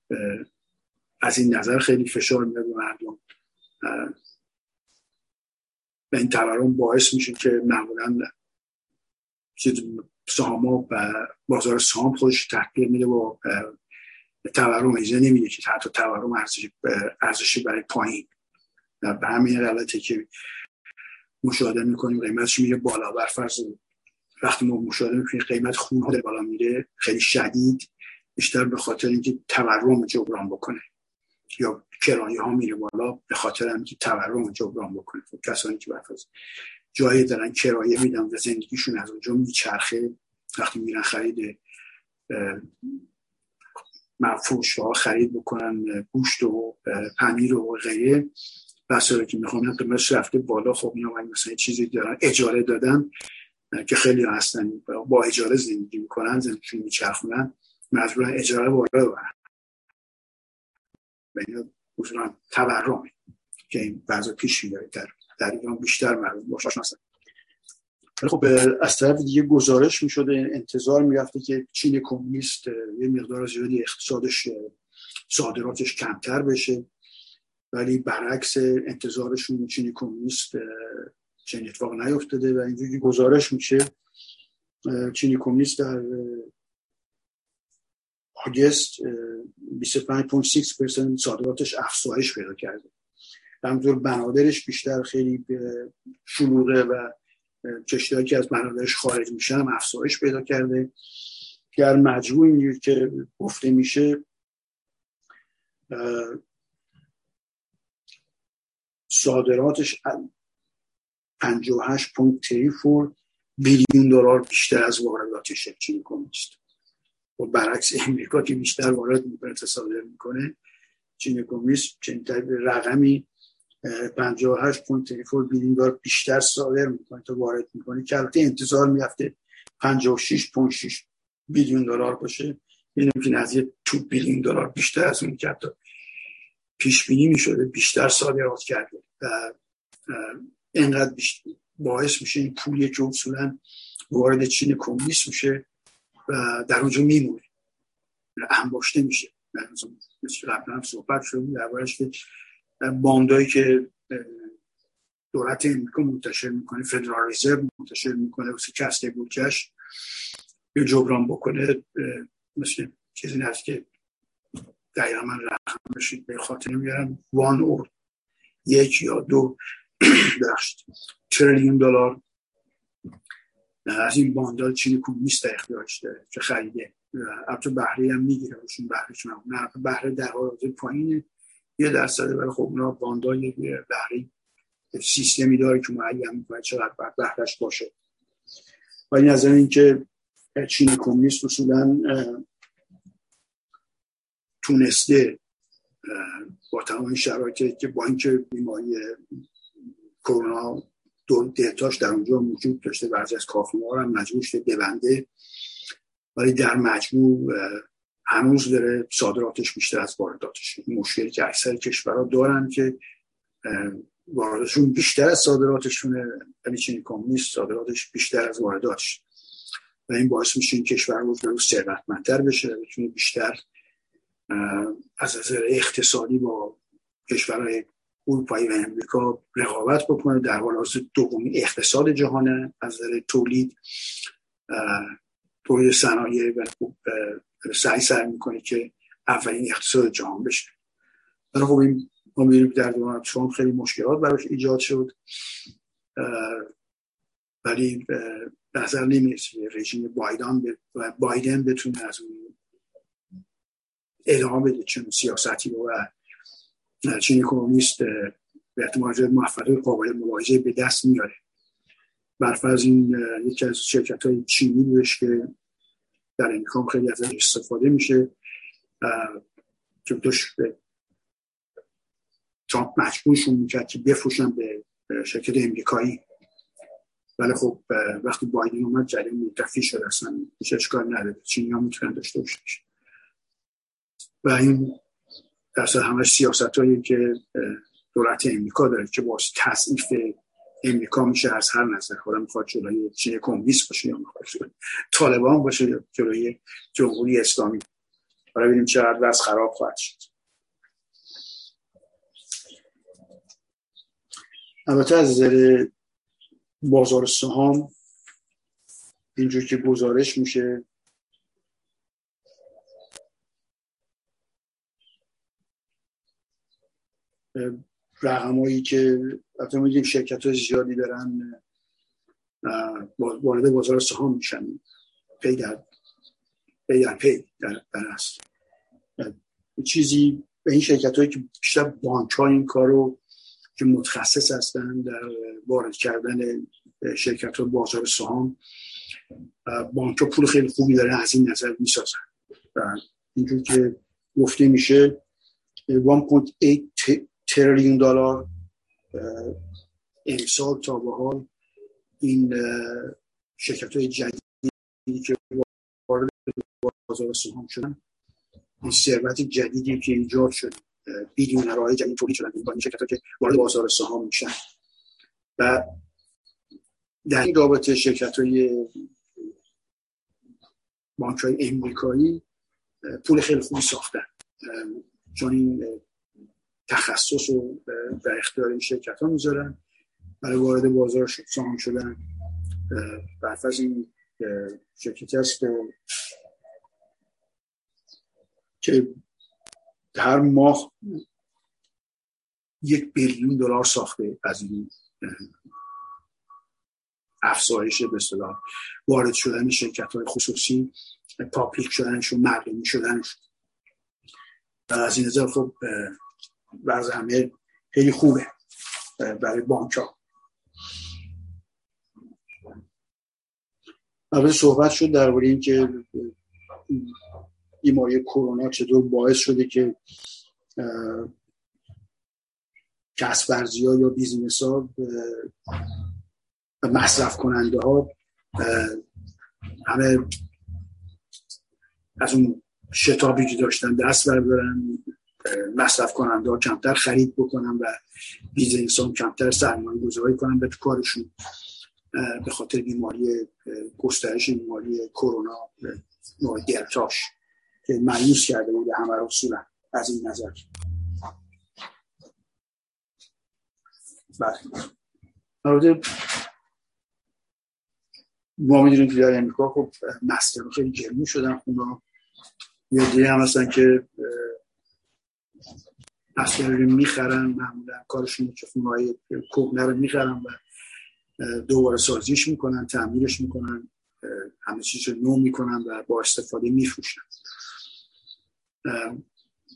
از این نظر خیلی فشار میاد به مردم. و این تورم باعث میشه که معمولا سهام و بازار سهام خودش تغییر میده و تورم اجازه نمیده که حتی تورم ارزشی برای پایین. به همین علته که مشاهده می‌کنیم قیمتش میره بالا. بر فرض وقتی ما مشاهده می‌کنیم قیمت خون ها بالا میره خیلی شدید بیشتر به خاطر اینکه تورم جبران بکنه. یا کرایه ها میره بالا به خاطر اینکه تورم جبران بکنه. خب کسانی که فرض جایی دارن کرایه میدن و زندگیشون از اونجا میچرخه. وقتی میرن خرید مفروش ها خرید بکنن گوشت و پنیر و غیره. بسیاری که می‌خوان قیمتش رفته بالا خب اینا مثلا چیزی دارن اجاره دادن که خیلی هستن با اجاره زندگی می‌کنن زندگیشون میچرخونن مجبورن اجاره بالا ببرن. و اینا تورمه که این بعضا پیش میداره در, در ایران بیشتر مردم باش خب از طرف دیگه گزارش می شده انتظار می‌رفته که چین کمونیست یه مقدار زیادی اقتصادش صادراتش کمتر بشه. ولی برعکس انتظارشون چین کمونیست چنین اتفاق نیفتاده و اینجوری گزارش میشه چینی کمونیست در آگست 25.6% صادراتش افزایش پیدا کرده. همونطور بنادرش بیشتر خیلی شلوغه و کشتیهایی که از بنادرش خارج میشن هم افزایش پیدا کرده. در مجموع این که گفته میشه صادراتش 58.34 بیلیون دلار بیشتر از وارداتش چین کمونیست و برعکس امریکا که بیشتر وارد می‌کنه صادر می‌کنه چین کمونیست چنین رقمی 58.34 بیلیون دلار بیشتر صادر می‌کنه تا وارد می‌کنه. که البته انتظار می‌رفته 56.6 بیلیون دلار باشه. این که از یه تو بیلیون دلار بیشتر از اون کرد پیش بینی می‌شده بیشتر صادرات کرده. و اینقدر بیشتر باعث میشه این پولی که اصولا وارد چین کمونیست میشه و در اونجا میمونه. انباشته میشه. قبلا هم صحبت شده دربارش که باندایی که دولت امریکا منتشر می‌کنه فدرال ریزرو منتشر می‌کنه واسه کسته بودجش یه جبران بکنه مثل چیزی هست که دقیقا من رقم بشید به خاطر میارم وان اور یک یا دو بخشت تریلیون دلار از این باندال چین کمونیست اختیارش داره که خریده. البته بهره هم می‌گیره روشون بهره نه بهره در حال پایینه. یه درصده ولی خب اونا باندای بهره سیستمی داره که معین می‌کنه چقدر بهرش باشه. و این از اینکه چین کمونیست اصولا تونسته با تمام شرایطی که با اینکه بیماری کرونا دو دیتاش در اونجا موجود داشته بعضی از کافی ها هم مجبور شده ببنده ولی در مجموع هنوز داره صادراتش بیشتر از وارداتش. مشکلی که اکثر کشورها دارن که وارداتشون بیشتر از صادراتشونه ولی چین کمونیست صادراتش بیشتر از وارداتش. و این باعث میشه این کشور رو ثروتمندتر بشه و بتونه بیشتر از نظر اقتصادی با کشورهای اروپایی و امریکا رقابت بکنه در حال حاضر دومی اقتصاد جهانه. از نظر تولید تولید صنایع و سعی سر می‌کنه که اولین اقتصاد جهان بشه. ولی خب این ما می‌بینیم در دوران ترامپ خیلی مشکلات براش ایجاد شد. ولی نظر نمی‌رسه رژیم بایدن و بایدن بتونه از اون ادامه بده چون سیاستی رو و چین اکونومیست به احتمال موفقیت قابل مواجهه به دست میاره. برف از این یکی از شرکت های چینی بودش که در کام خیلی ازش استفاده میشه که دوش به ترامپ مجبورشون می‌کرد که بفروشن به شرکت امریکایی. ولی خب وقتی بایدن اومد جریان منتفی شد. اصلا هیچ اشکال نداره. چینی ها می‌تونن داشته و این در همه سیاست هایی که دولت امریکا داره که باز تصیف امریکا میشه از هر نظر حالا می‌خواد جلوی چین کمونیست باشه یا می‌خواد طالبان باشه یا جلوی جمهوری اسلامی. حالا ببینیم چقدر وضع خراب خواهد شد. البته از نظر بازار سهام اینجور که گزارش میشه رقمایی که البته میدیم شرکت های زیادی دارن وارد بازار سهام میشن. پی در پی در پی در, در چیزی به این شرکت هایی که بیشتر بانک ها این کارو که متخصص هستن در وارد کردن شرکت ها بازار سهام بانک پول خیلی خوبی دارن از این نظر می‌سازن. اینجور که گفته میشه 1.8 تریلیون دلار امسال تا به حال این شرکت های جدیدی که وارد بازار سهام شدن این ثروت جدیدی که ایجاد شد بیلیون راه جدید تولید شدن این شرکت که وارد بازار سهام میشن. و در این رابطه شرکت های بانک های امریکایی پول خیلی خوبی ساختن. چون این تخصص رو در اختیار این شرکت ها می‌ذارن. برای وارد بازار سهام شدن. برف از این شرکتی هست که هر ماه یک بیلیون دلار ساخته از این افزایش به اصطلاح. وارد شدن شرکت های خصوصی پاپلیک شدنشون مردمی شدنشون. از این نظر خب وضع همه خیلی خوبه برای بانک ها البته صحبت شد درباره اینکه بیماری کرونا چطور باعث شده که کسب ها یا business ها مصرف کننده ها همه از اون شتابی که داشتن دست بردارن مصرف کننده ها کمتر خرید بکنن و business ها کمتر سرمایه گذاری کنن به کارشون به خاطر بیماری گسترش بیماری کرونا نوع دلتاش که مایوس کرده بود همه رو از این نظر. بله. ما می‌دونیم که در امریکا خب مسکن خیلی گرمی شدن خونه یه دیگه هم که مسکن رو می‌خرن معمولا کارشون که خونه های کهنه رو می‌خرن و دوباره سازیش می‌کنن تعمیرش می‌کنن همه چیز رو نو می‌کنن و با استفاده میفروشن.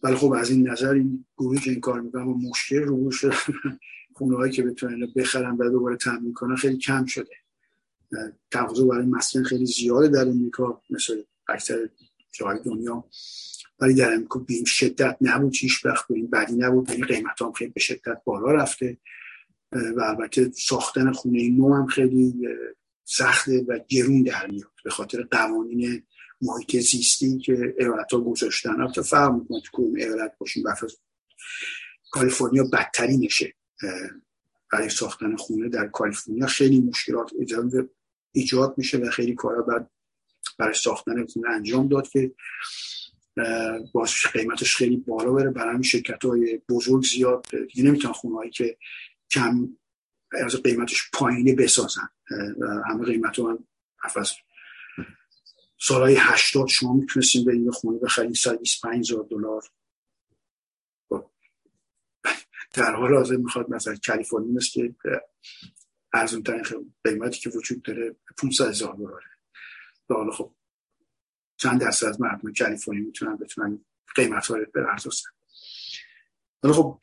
ولی خب از این نظر این گروهی که این کار می‌کنن و مشکل رو خونه هایی که بتونن بخرن و دوباره تعمیر کنن خیلی کم شده. تقاضا برای مسکن خیلی زیاده در امریکا مثل اکثر جای دنیا. ولی در امریکا به این شدت نبود هیچ وقت به این بدی نبود. این قیمت هم خیلی به شدت بالا رفته. و البته ساختن خونه نو هم خیلی سخته و گرون در میاد. به خاطر قوانین محیط زیستی که ایالت ها گذاشتن. البته فرق می‌کنه تو کدوم ایالت باشیم. کالیفرنیا بدترینشه برای ساختن خونه در کالیفرنیا. خیلی مشکلات ایجاد میشه و خیلی کارا بعد برای ساختن خونه انجام داد که بازش قیمتش خیلی بالا بره. برای همین شرکت های بزرگ زیاد دیگه نمی‌تونن خونه که کم از قیمتش پایینه بسازن. همه قیمت هم سالهای هشتاد شما می‌تونستیم به این خونه بخرید 125 هزار دلار. خب. در حال حاضر می‌خواد مثلا کالیفرنیا مثل که ارزون ترین قیمتی که وجود داره 500 هزار دلاره. حالا خب چند درصد از مردم کالیفرنیا می‌تونن بتونن قیمت ها رو بپردازن. ولی خب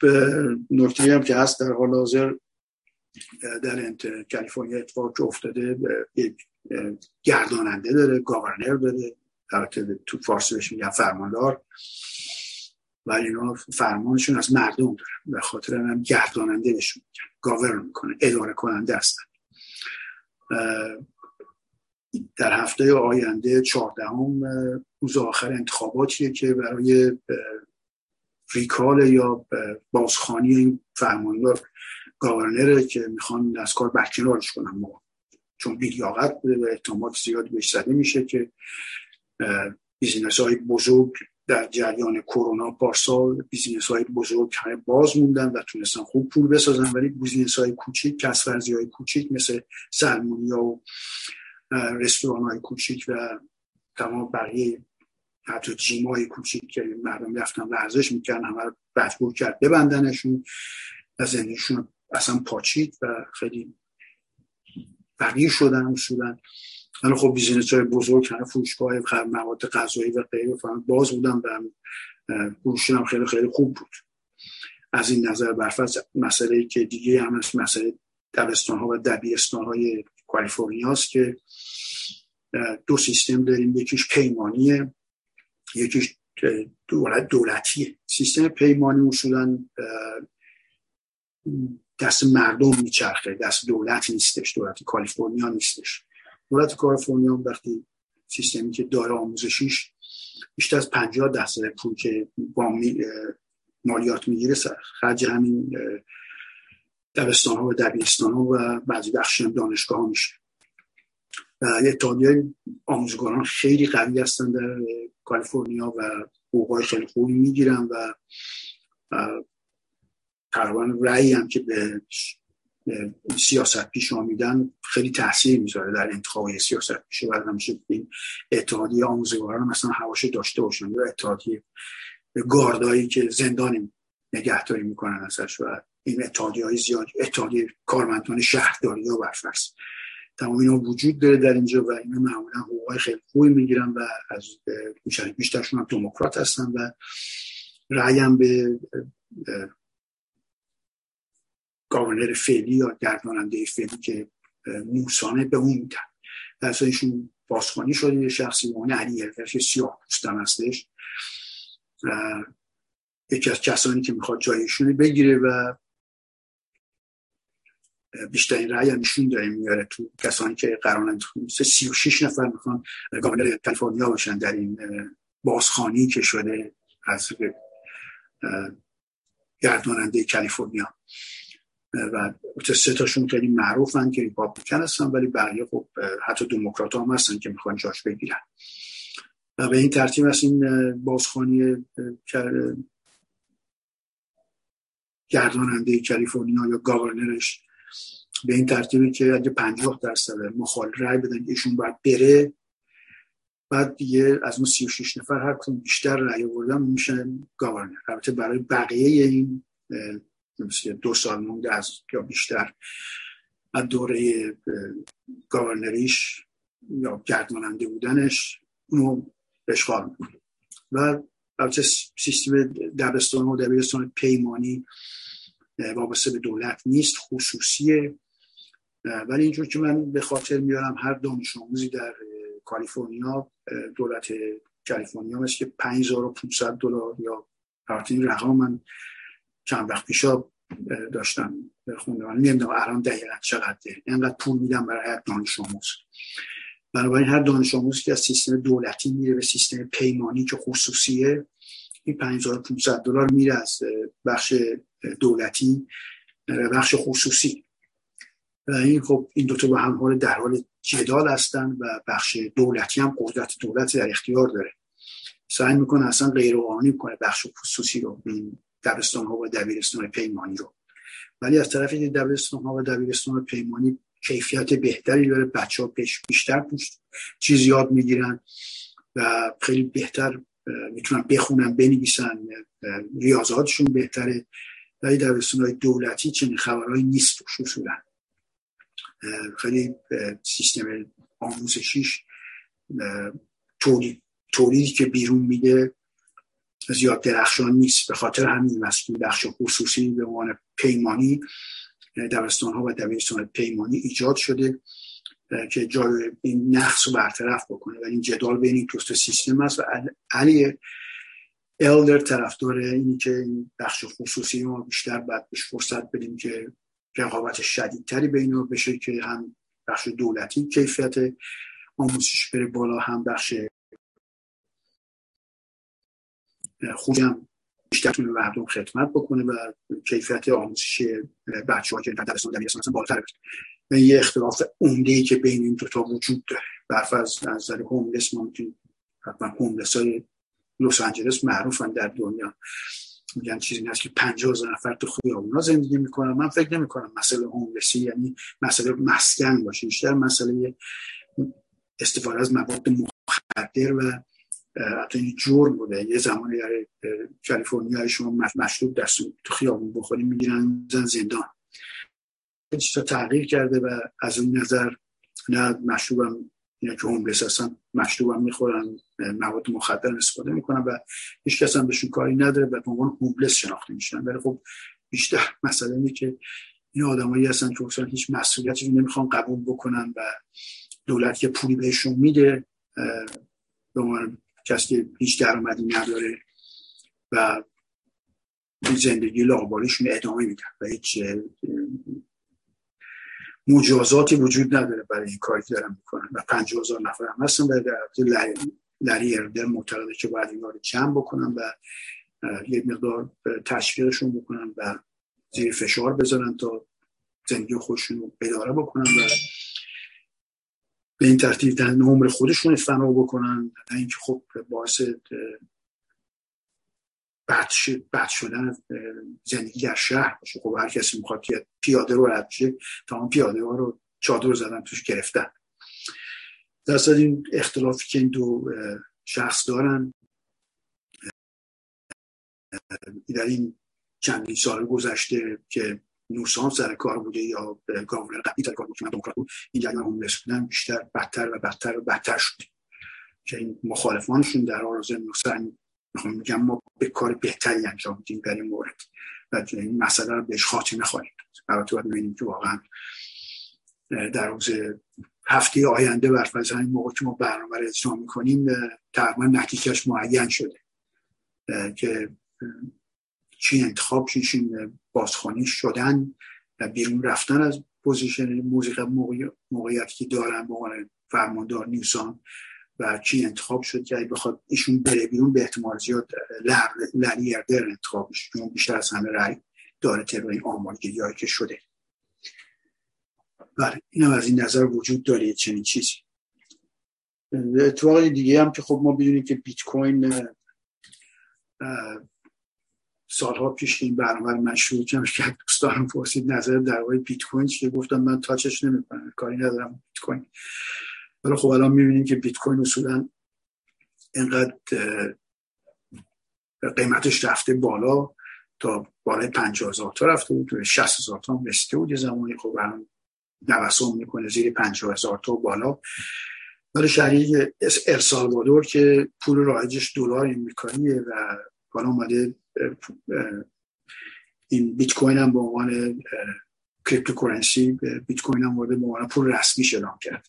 نکته هم که هست در حال حاضر در انت کالیفرنیا اتفاق که افتاده یک گرداننده داره گاورنر داره البته تو فارسی بهش میگن فرماندار و اینا فرمانشون از مردم داره. به خاطر هم گرداننده بهشون میگن گاورن می‌کنه اداره کننده هستن. در هفته آینده چهاردهم روز آخر انتخاباتیه که برای recall یا بازخوانی این فرماندار governor ه که می‌خوان از کار برکنارش کنن. ما چون بیلیاقت بوده و احتمال زیادی بهش زده میشه که business های بزرگ در جریان کرونا پارسال business های بزرگ همه باز موندن و تونستن خوب پول بسازن ولی business های کوچیک کسب‌ورزی های کوچیک مثل سلمونیا و رستوران های کوچیک و تمام بقیه حتی جیم های کوچیک که مردم رفتن ورزش می‌کردن همه رو مجبور کرد ببندنشون و زندگیشون اصلا پاچید و خیلی فقیر شدن اصولا. ولی خب بیزینس های بزرگ همه فروشگاه مواد غذایی و غیره باز بودن و فروششون هم خیلی خیلی خوب بود. از این نظر برفرض مسئله که دیگه هم مسئله دبستان ها و دبیرستان های کالیفرنیا است که دو سیستم داریم یکیش پیمانیه یکیش دولت دولتیه. سیستم پیمانی اصولا دست مردم میچرخه دست دولت نیستش دولت کالیفرنیا نیستش. دولت کالیفرنیا وقتی سیستمی که داره آموزشیش بیشتر از 50 درصد پول که با مالیات می‌گیره خرج همین دبستان ها و دبیرستان ها و بعضی بخشی هم دانشگاه ها میشه اتحادیه آموزگاران خیلی قوی هستن در کالیفرنیا و حقوقای خیلی خوبی می‌گیرن و تقریبا رأی هم که به سیاست پیش آمیدن خیلی تاثیر می‌ذاره در انتخاب سیاست پیش و همیشه این اتحادیه آموزگاران مثلا حواشه داشته باشن یا اتحادیه گاردایی که زندانی نگهداری می‌کنن ازش و این اتحادیه های زیاد اتحادیه کارمندان شهرداری ها برفرض. تمام اینا وجود داره در اینجا و اینا معمولا حقوقای خیلی خوبی می‌گیرن و از بیشترشون هم دموکرات هستن و رأیم به گاورنر فعلی یا گرداننده فعلی که موسانه به اون میدن در ایشون بازخوانی شده شخصی مونه علی که سیاه هستش. یکی از کسانی که می‌خواد جایشون بگیره و بیشترین رأی هم ایشون داره میاره تو کسانی که قرار سی 36 نفر می‌خوان گاورنر کالیفرنیا باشن در این بازخانی که شده از گرداننده کالیفرنیا. و سه تاشون خیلی معروفن که ریپابلیکن هستن ولی بقیه خب حتی دموکرات هم هستن که می‌خوان جاش بگیرن. و به این ترتیب از این بازخانی گرداننده کالیفرنیا یا گاورنرش به این ترتیبی که اگه پنجاه درصد مخالف رای بدن ایشون باید بره. بعد دیگه از اون 36 نفر هر کدوم بیشتر رای آوردن میشن گاورنر. البته برای بقیه این دو سال مونده از یا بیشتر از دوره گاورنریش یا گرداننده بودنش اونو اشغال می‌کنه. و البته سیستم دبستان و دبیرستان پیمانی وابسته به دولت نیست خصوصیه. ولی اینجور که من به خاطر میارم هر دانش آموزی در کالیفرنیا دولت کالیفرنیا مثل که 5500 دلار یا این رقم من چند وقت پیشا داشتم خونده من نمی‌دونم الان دقیقا چقدر اینقدر پول میدم برای هر دانش آموز بنابراین هر دانش آموز که از سیستم دولتی میره به سیستم پیمانی که خصوصیه این 5500 دلار میره از بخش دولتی بخش خصوصی. و این خب این دوتا با هم حال در حال جدال هستن و بخش دولتی هم قدرت دولت در اختیار داره. سعی می‌کنه اصلا غیر قانونی کنه بخش خصوصی رو دبستان ها و دبیرستان پیمانی رو. ولی از طرف این دبیرستان ها و دبیرستان پیمانی کیفیت بهتری داره بچه ها بیشتر چیز یاد می‌گیرن و خیلی بهتر می‌تونن بخونن بنویسن ریاضاتشون بهتره. ولی در های دولتی چنین خبرهایی نیست توش اصولا. خیلی سیستم آموزشیش تولید تولیدی که بیرون میده زیاد درخشان نیست. به خاطر همین مسئول بخش خصوصی به عنوان پیمانی دبستان ها و دبیرستان پیمانی ایجاد شده که جای این نقص رو برطرف بکنه. و این جدال بین این دوست سیستم است و علی الدر طرفدار اینی که این بخش خصوصی ما بیشتر باید بهش فرصت بدیم که رقابت شدیدتری بین رو بشه که هم بخش دولتی کیفیت آموزش بره بالا هم بخش خوبی هم بیشتر به مردم خدمت بکنه و کیفیت آموزشی بچه ها که در درستان دبیرستان بالاتر و یه اختلاف عمده که بین این دوتا وجود داره. برف از نظر هوملس ما می‌تونیم حتما هوملس های لس آنجلس معروفن در دنیا. میگن چیزی هست که 50 نفر تو خیابونا زندگی می‌کنن. من فکر نمی کنم مسئله هوملسی یعنی مسئله مسکن باشه. بیشتر مسئله استفاده از مواد مخدر و حتی این جرم بوده. یه زمانی در کالیفرنیا شما مشروب دست تو خیابون بخوریم می‌گیرن زن زندان. چیزا تغییر کرده و از اون نظر نه مشروبم اینا که هوملس هستن مشروبم می‌خورن مواد مخدر استفاده می‌کنن و هیچ کس هم بهشون کاری نداره و به عنوان هوملس شناخته میشن. ولی خب بیشتر مسئله اینه که این آدمایی هستن که اصلا هیچ مسئولیتی رو نمی‌خوان قبول بکنن و دولت یه پولی بهشون میده به عنوان کسی که هیچ درآمدی نداره و زندگی لاغباریشون ادامه میدن و هیچ مجازاتی وجود نداره برای این کاری که دارن می‌کنن. و پنج هزار نفر هم هستن. و در لری اردر معتقده که باید این رو جمع بکنن و یک مقدار تشویقشون بکنن و زیر فشار بذارن تا زندگی خودشون رو اداره بکنن و به این ترتیب در نمر خودشون فنا بکنن. نه اینکه خب باعث بد شدن زندگی در شهر باشه. خب هر کسی می‌خواد که پیاده رو رد تا پیاده ها رو چادر زدن توش گرفتن. در این اختلافی که این دو شخص دارن در این چندین سال گذشته که نوسان سر کار بوده یا گاورنر قبلی سر کار بوده که بود این جریان هوملس بودن بیشتر بدتر و بدتر و بدتر شده که این مخالفانشون در آرز نوسان می‌خوام میگم ما به کار بهتری انجام میدیم در این مورد. و این مسئله رو بهش خاتمه خواهیم داد. البته باید ببینیم که واقعا در روز هفته آینده برفرض همین موقع که ما برنامه رو اجرا می‌کنیم تقریبا نتیجهش معین شده. که چی انتخاب چیشین بازخانی شدن و بیرون رفتن از پوزیشن موزیک موقعیتی که دارن به عنوان فرماندار نیوسان و چی انتخاب شد که بخواد ایشون بره بیرون به احتمال زیاد لری اردر انتخاب بشه چون بیشتر از همه رای داره طبق این آمارگیری که شده. بله این از این نظر وجود داره چنین چیزی. اتفاق دیگه هم که خب ما بدونیم که بیت کوین سالها پیش این برنامه من شروع کردم که دوستانم پرسید نظر در بیت کوین چیه؟ گفتم من تاچش نمی‌کنم کاری ندارم بیت کوین. ولی خب الان می‌بینیم که بیت کوین اصولا اینقدر قیمتش رفته بالا تا بالای 50 هزار تا رفته بود. تو 60 هزار تا هم رسیده بود یه زمانی. خب هم نوسان می‌کنه زیر 50 هزار تا بالا. ولی شهری السالوادور که پول رایجش دلار امریکاییه و حالا اومده این بیت کوین هم به عنوان cryptocurrency بیت کوین هم به عنوان پول رسمی اعلام کرد.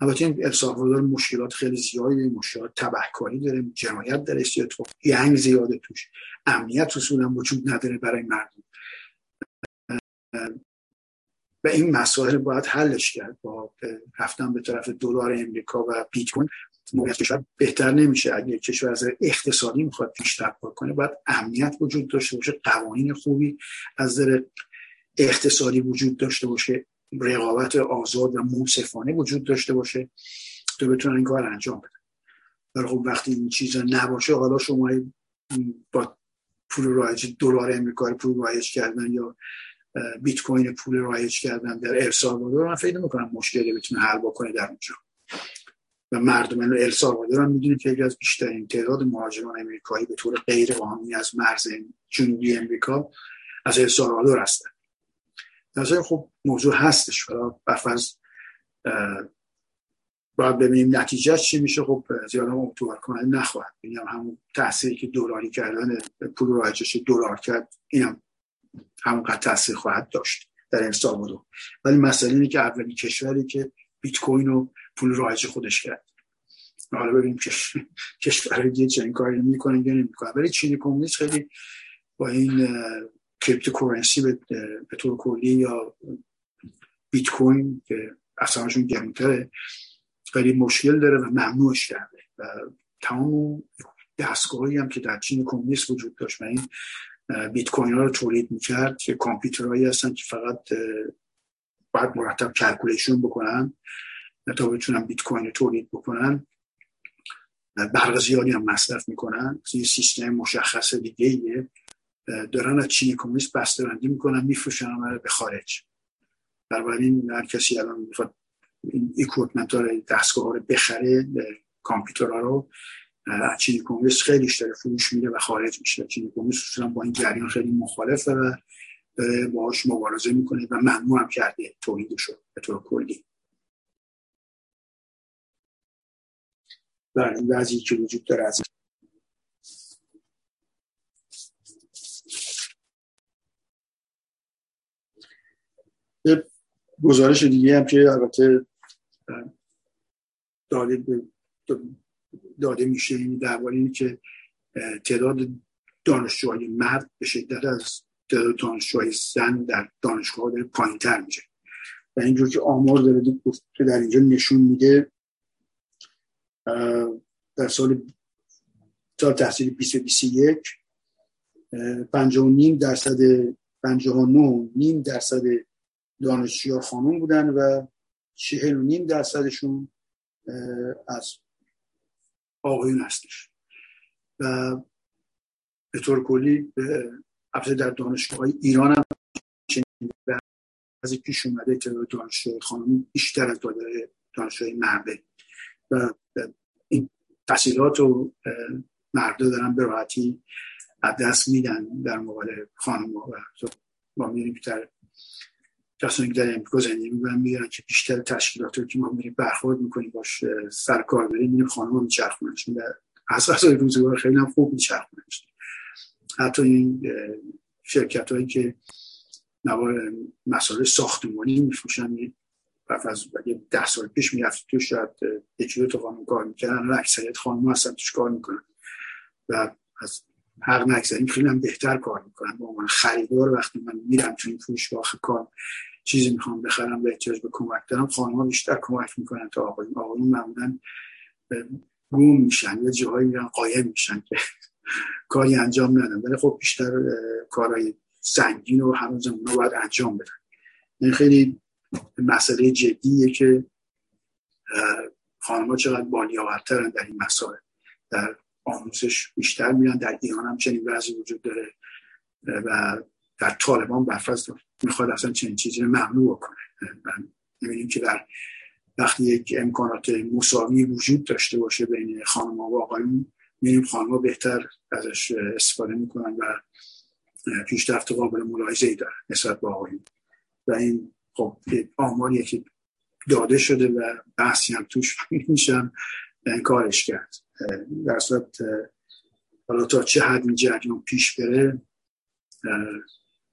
البته این السالوادور مشکلات خیلی زیادی مشکلات تبهکاری داره جنایت در تو ینگ زیاده توش. امنیت اصولا وجود نداره برای مردم. و این مسائل باید حلش کرد با رفتن به طرف دلار امریکا و بیت کوین. موقعیت کشور بهتر نمیشه. اگه کشور از اقتصادی می‌خواد پیشرفت کنه باید امنیت وجود داشته باشه قوانین خوبی از نظر اقتصادی وجود داشته باشه. رقابت آزاد و منصفانه وجود داشته باشه تو بتونن این کار انجام بدن. ولی خب وقتی این چیزا نباشه حالا شما با پول رایج دلار امریکا پول رایج کردن یا بیت کوین پول رایج کردن در السالوادور من فکر می‌کنم مشکلی بتونه حل بکنه در اونجا. و مردم السالوادور هم می‌دونید که یکی از بیشترین تعداد مهاجران امریکایی به طور غیر قانونی از مرز جنوبی امریکا از السالوادور هستن. نظر خب موضوع هستش برفرض باید ببینیم نتیجه چی میشه. خب زیاد هم اکتوبر کننده نخواهد ببینیم همون تأثیری که دلاری کردن پول رایجش دلار کرد اینم همونقدر تاثیر خواهد داشت در این ولی مسئله اینه که اولین کشوری که بیت کوین رو پول رایج خودش کرد. حالا ببینیم کشور دیگه چنین کاری می‌کنن یا نمی‌کنن. ولی چینی کمونیست خیلی با این cryptocurrency به, به طور کلی یا بیت کوین که از همشون گرونتره خیلی مشکل داره و ممنوعش کرده و تمام دستگاهی هم که در چین کمونیست وجود داشت و این بیت کوین ها رو تولید می‌کرد که کامپیوترهایی هستن که فقط باید مرتب calculation بکنن تا بتونن بیت کوین رو تولید بکنن برق زیادی هم مصرف می‌کنن. یه سیستم مشخص دیگه ایه دارن از چینی کمونیست بسته‌بندی می‌کنن میفروشن به خارج. بنابراین هر کسی الان می‌خواد این اکوپمنت ها دستگاه رو بخره کامپیوترها رو چینی کمونیست خیلی داره فروش میده و خارج میشه. چینی کمونیست با این جریان خیلی مخالفه و باهاش مبارزه می‌کنه و ممنوع هم کرده تولیدش به طور کلی. و این وضعی که وجود داره از گزارش دیگه هم که البته داده, داده میشه. این درباره این که تعداد دانشجوهای مرد به شدت از تعداد دانشجوهای زن در دانشگاه داره پایین تر میشه. و اینجور که آمار داره که در اینجا نشون میده در سال سال تحصیل 2021 نیم درصد 59 نیم درصد دانشجوها خانم بودن و چهل و نیم درصدشون از آقایون هستش. و به طور کلی افزه در دانشگاه های ایران هم از پیش اومده تعداد دانشجوی خانم بیشتر از داده دانشجوی مرده. و این تحصیلات و مرده دارن به راحتی دست میدن در مقابل خانم و با میریم بیتر کسانی که در امریکا زندگی می‌کنن میگن که بیشتر تشکیلات رو که ما میریم برخورد می‌کنیم باش سر کار بریم میریم خانم میچرخونش از غذای روزگار خیلی هم خوب میچرخونش حتی این شرکت هایی که مسائل ساختمانی میفروشن از ده سال پیش می‌رفت تو شاید یکی دو تا خانم کار می‌کردن و اکثریت خانم هستن توش کار می‌کنن. و از حق نگذاریم خیلی هم بهتر کار می‌کنن به عنوان خریدار وقتی من میرم تو این فروشگاه کار چیزی می‌خوام بخرم به احتیاج به کمک دارم خانم ها بیشتر کمک می‌کنن تا آقایون. آقایون معمولا گوم میشن یا جاهایی میرن قایم میشن که کاری انجام ندن. ولی خب بیشتر کارهای سنگین و هنوز رو باید انجام بدن. این خیلی مسئله جدیه که خانم ها چقدر بالی آورترن در این مسائل. در آموزش بیشتر میان در ایران هم چنین وضعی وجود داره و در طالبان برفرض می‌خواد اصلا چنین چیزی رو ممنوع کنه می‌بینیم که در وقتی یک امکانات مساوی وجود داشته باشه بین خانم و آقایون می‌بینیم خانم بهتر ازش استفاده می‌کنن و پیشرفت قابل ملاحظه ای داره نسبت به آقایون. و این خب آماریه که داده شده و بحثی هم توش میشن کارش کرد. در صورت حالا تا چه حد این جریان پیش بره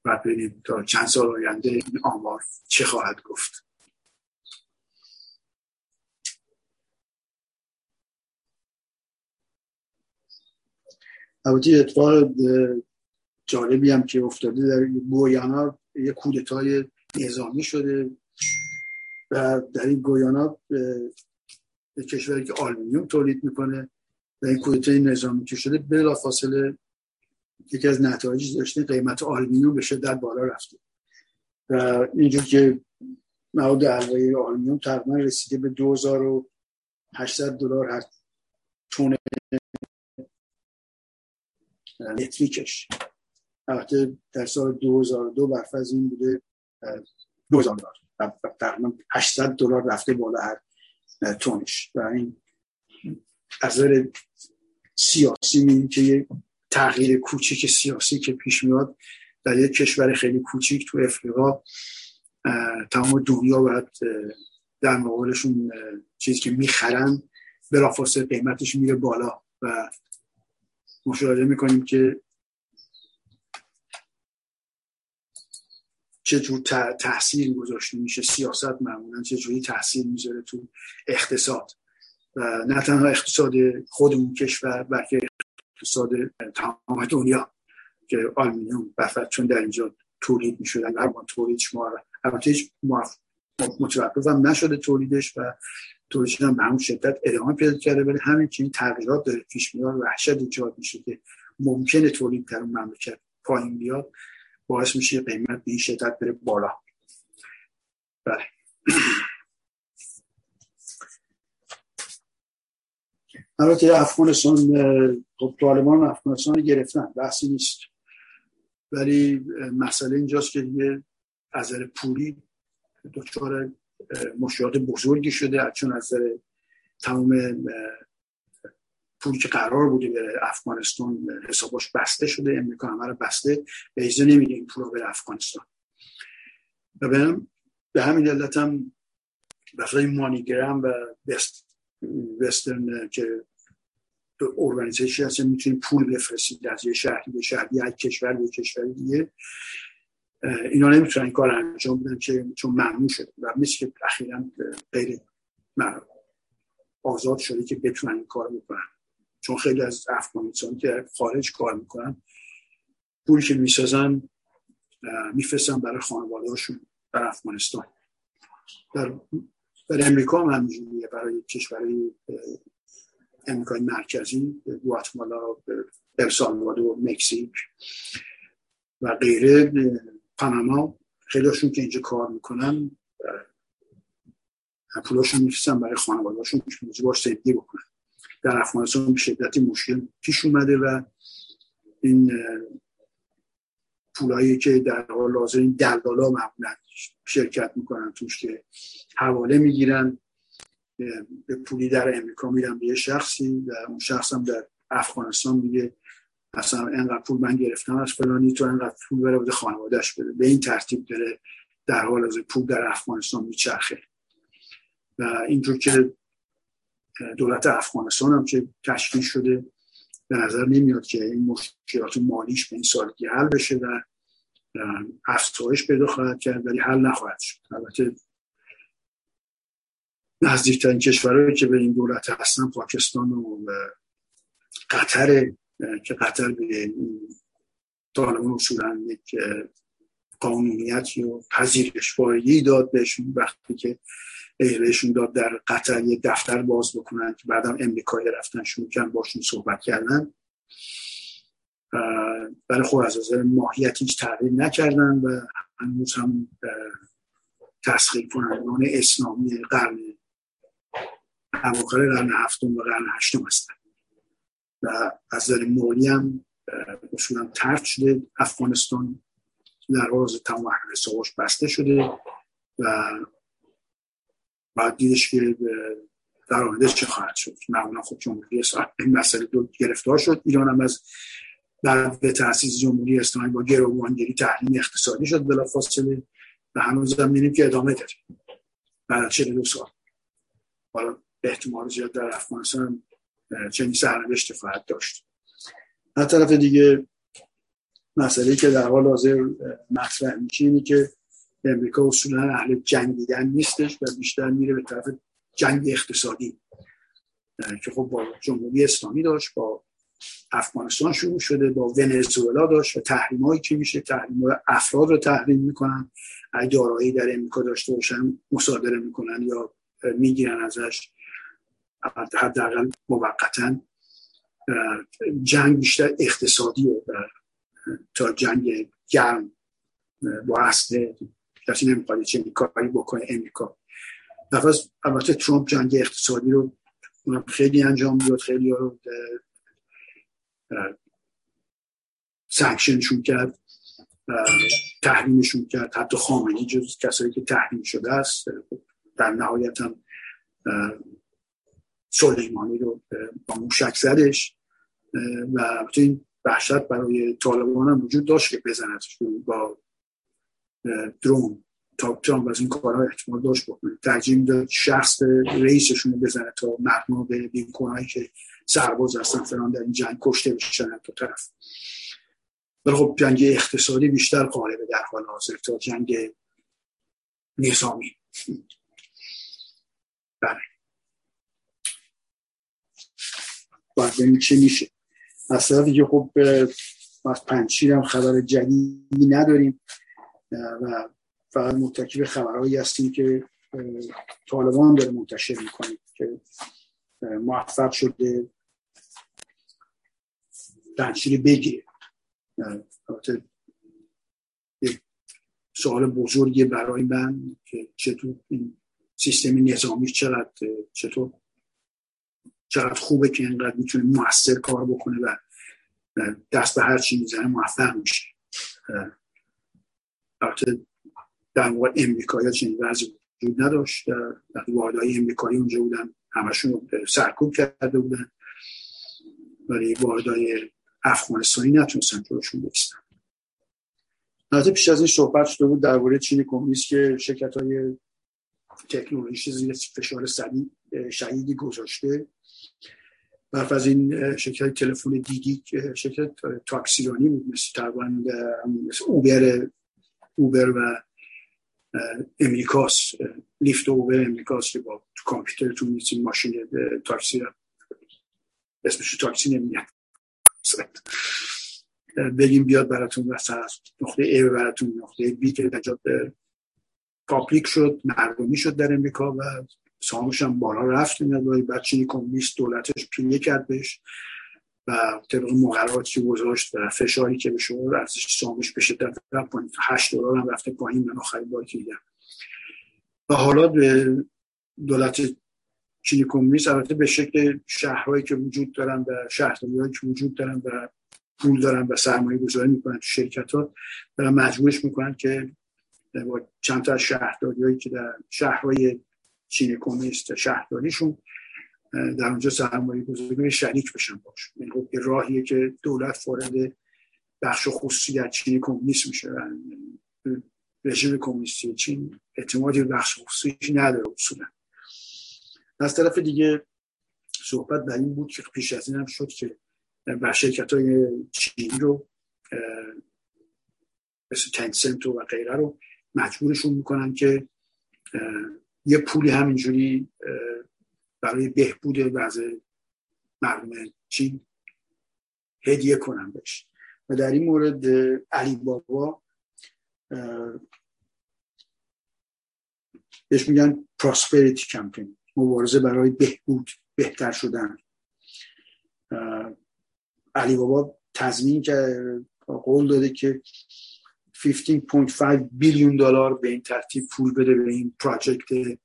و ببینیم تا چند سال آینده این آمار چه خواهد گفت. البته اتفاق جالبی هم که افتاده در گویانا یه کودتای نظامی شده و در این گویانا کشوری که آلومینیوم تولید می‌کنه این کودتای نظامی که شده بلا فاصله یکی از نتایجی داشته قیمت آلومینیوم به شدت بالا رفته. و اینجور که مواد اولیه آلومینیوم تقریبا رسیده به 2800 دلار هر تون متریکش. البته در سال 2002 برفرض این بوده 2000 دلار. تقریبا 800 دلار رفته بالا هر تونش. و این از سیاسی می‌بینیم که یه تغییر کوچیک سیاسی که پیش میاد در یک کشور خیلی کوچیک تو افریقا تمام دنیا باید در مقابلشون چیزی که می‌خرن بلافاصله قیمتش میره بالا و مشاهده می‌کنیم که چجور تاثیر گذاشته میشه سیاست معمولا چجوری تاثیر می‌ذاره تو اقتصاد. و نه تنها اقتصاد خودمون کشور بلکه اقتصاد تمام دنیا که آلمینیوم بفت چون در اینجا تولید می‌شد هر تولید شما البته هیچ متوقف هم نشده تولیدش و تولیدش هم به همون شدت ادامه پیدا کرده ولی همین که این تغییرات داره پیش میاد وحشت ایجاد میشه که ممکنه تولید در اون مملکت پایین بیاد باعث میشه قیمت به این شدت بره بالا. بله. البته افغانستان خب طالبان افغانستان گرفتن بحثی نیست. ولی مسئله اینجاست که دیگه از پولی دچار مشکلات بزرگی شده چون از نظر تمام پولی که قرار بوده به افغانستان حساباش بسته شده امریکا همه رو بسته به ایزه نمیده این پول به افغانستان. و به همین علت هم مانیگرام و بست وسترن که ارگانیزیشن هست می‌تونید پول بفرستید از یه شهری به شهری یک کشور به کشور دیگه. اینا نمی‌تونن این کار انجام بدن که چون ممنوع شده و مثل که اخیرا غیر آزاد شده که بتونن این کار بکنن. چون خیلی از افغانستان که خارج کار می‌کنن پولی که می‌سازن میفرستن برای خانوادهاشون در افغانستان. در برای امریکا هم همینجوریه. برای کشورهای امریکای مرکزی گواتمالا السالوادور مکزیک و غیره پاناما. خیلیشون که اینجا کار می‌کنن پولاشون میفرستن برای خانوادهاشون که باش زندگی بکنن. در افغانستان به شدتی مشکل پیش اومده و این پولایی که در حال لازم این دلالا معمولا شرکت می‌کنن توش که حواله می‌گیرن به پولی در امریکا میرن به یه شخصی و اون شخص هم در افغانستان میگه اصلا انقدر پول من گرفتم از فلانی تو انقدر پول بره بده خانوادهش بده به این ترتیب داره در حال از پول در افغانستان میچرخه. و اینجور که دولت افغانستان هم که تشکیل شده به نظر نمیاد که این مشکلات مالیش به این سالگی حل بشه و افزایش پیدا خواهد کرد ولی حل نخواهد شد. البته نزدیکترین کشورهایی که به این دولت هستن پاکستان و قطر که قطر به طالبان اصولا یک قانونیت و پذیرش داد بهشون وقتی که بهشون داد در قطر یه دفتر باز بکنن که بعدم امریکایی رفتن شروع کردن باشون صحبت کردن. ولی خب از نظر ماهیت هیچ تغییر نکردن و هنوز هم تسخیر کنندگان اسلامی قرن اواخر قرن هفتم و قرن هشتم هستن. و از نظر مالی هم اصولا ترد شده. افغانستان در حال تمام حساباش بسته شده و بعد دیدش که در آینده چه خواهد شد. معمولا خب جمهوری اسلامی این مسئله دو گرفتار شد. ایران هم از بعد به تاسیس جمهوری اسلامی با گروگانگیری تحریم اقتصادی شد بلا فاصله و هنوز هم می‌بینیم که ادامه داره. بعد دو سال. حالا احتمال زیاد در افغانستان چنین سرنوشت خواهد داشت. از طرف دیگه مسئله که در حال حاضر مطرح میشه اینه که امریکا اصولا اهل جنگیدن نیستش و بیشتر میره به طرف جنگ اقتصادی که خب با جمهوری اسلامی داشت با افغانستان شروع شده با ونزوئلا داشت و تحریم هایی که میشه تحریم افراد رو تحریم می‌کنن. دارایی در امریکا داشته باشن مصادره می‌کنن یا می‌گیرن ازش. حداقل موقتا جنگ بیشتر اقتصادیه تا جنگ گرم با اصل کسی نمی‌خواد چه کاری بکنه امریکا. نفس البته ترامپ جنگ اقتصادی رو خیلی انجام داد خیلی رو سنکشنشون کرد تحریمشون کرد. حتی خامنی جز کسایی که تحریم شده است در نهایت هم سلیمانی رو با موشک زدش. و این وحشت برای طالبان هم وجود داشت که بزنتش با درون تا ترامپ از این کارها احتمال داشت بکنه. ترجیح می‌داد شخص رئیسشون بزنه تا مردم به که سرباز هستن فران در این جنگ کشته بشن تا طرف. ولی خب جنگ اقتصادی بیشتر قالبه در حال حاضر تا جنگ نظامی. بله. باید ببینیم چه میشه. از دیگه خب از پنچیر هم خبر جدیدی نداریم. و فقط متکی به خبرهایی هستیم که طالبان داره منتشر می‌کنه که موفق شده. پنچیر بگیره. سوال بزرگی برای من که چطور این سیستم نظامی چقدر چطور چقدر خوبه که اینقدر می‌تونه موثر کار بکنه و دست به هر چی می‌زنه موفق میشه. البته در موقع امریکایی چنین وضعی وجود نداشت. واردهای امریکایی اونجا بودن همشون سرکوب کرده بودن. ولی واردهای افغانستانی نتونستن جلوشون بایستن البته پیش از این صحبت شده بود درباره چین کمونیست که شرکت های تکنولوژی زیر فشار شدیدی گذاشته. برف از این شرکت تلفن دیدی شرکت تاکسیرانی بود مثل مثل اوبر اوبر و امریکاس لیفت اوبر امریکاس که با کامپیوترتون می‌تونید ماشین تاکسی اسمش تاکسی نمیاد بگیم بیاد براتون مثلا نقطه ای براتون نقطه بی که پاپلیک شد مردمی شد در امریکا و سامش هم بالا رفت. بعد چینی کمونیست دولتش پینه کرد بهش و طبق مقرراتی گذاشت و فشاری که به شما ارزش سامش به شدت رفت. پایین 8 دلار هم رفته پایین من آخرین باری که دیدم. و حالا به دولت چینی کمونیست البته به شکل شهرهایی که وجود دارن و شهرداریهایی که وجود دارن و پول دارن و سرمایه گذاری می‌کنن تو شرکت ها دارن مجبورش می‌کنن که چند تا از شهرداریهایی که در شهرهای چین کمونیست شهرداریشون در اونجا سرمایه گذاری شریک بشن باش یعنی خب یه راهیه که دولت وارد بخش خصوصی در چین کمونیست میشه رژیم کمونیستی چین اعتمادی به بخش خصوصی نداره اصولا. از طرف دیگه صحبت بر این بود که پیش از این هم شد که بر شرکت های چینی رو مثل تنسنت و غیره رو مجبورشون می‌کنن که یه پولی همینجوری برای بهبود وضع مردم چین هدیه کنن بهش. و در این مورد علی بابا بهش میگن پراسپریتی کمپین مبارزه برای بهبود بهتر شدن. علی بابا تضمین که قول داده که 15.5 بیلیون دلار به این ترتیب پول بده به این پراجکت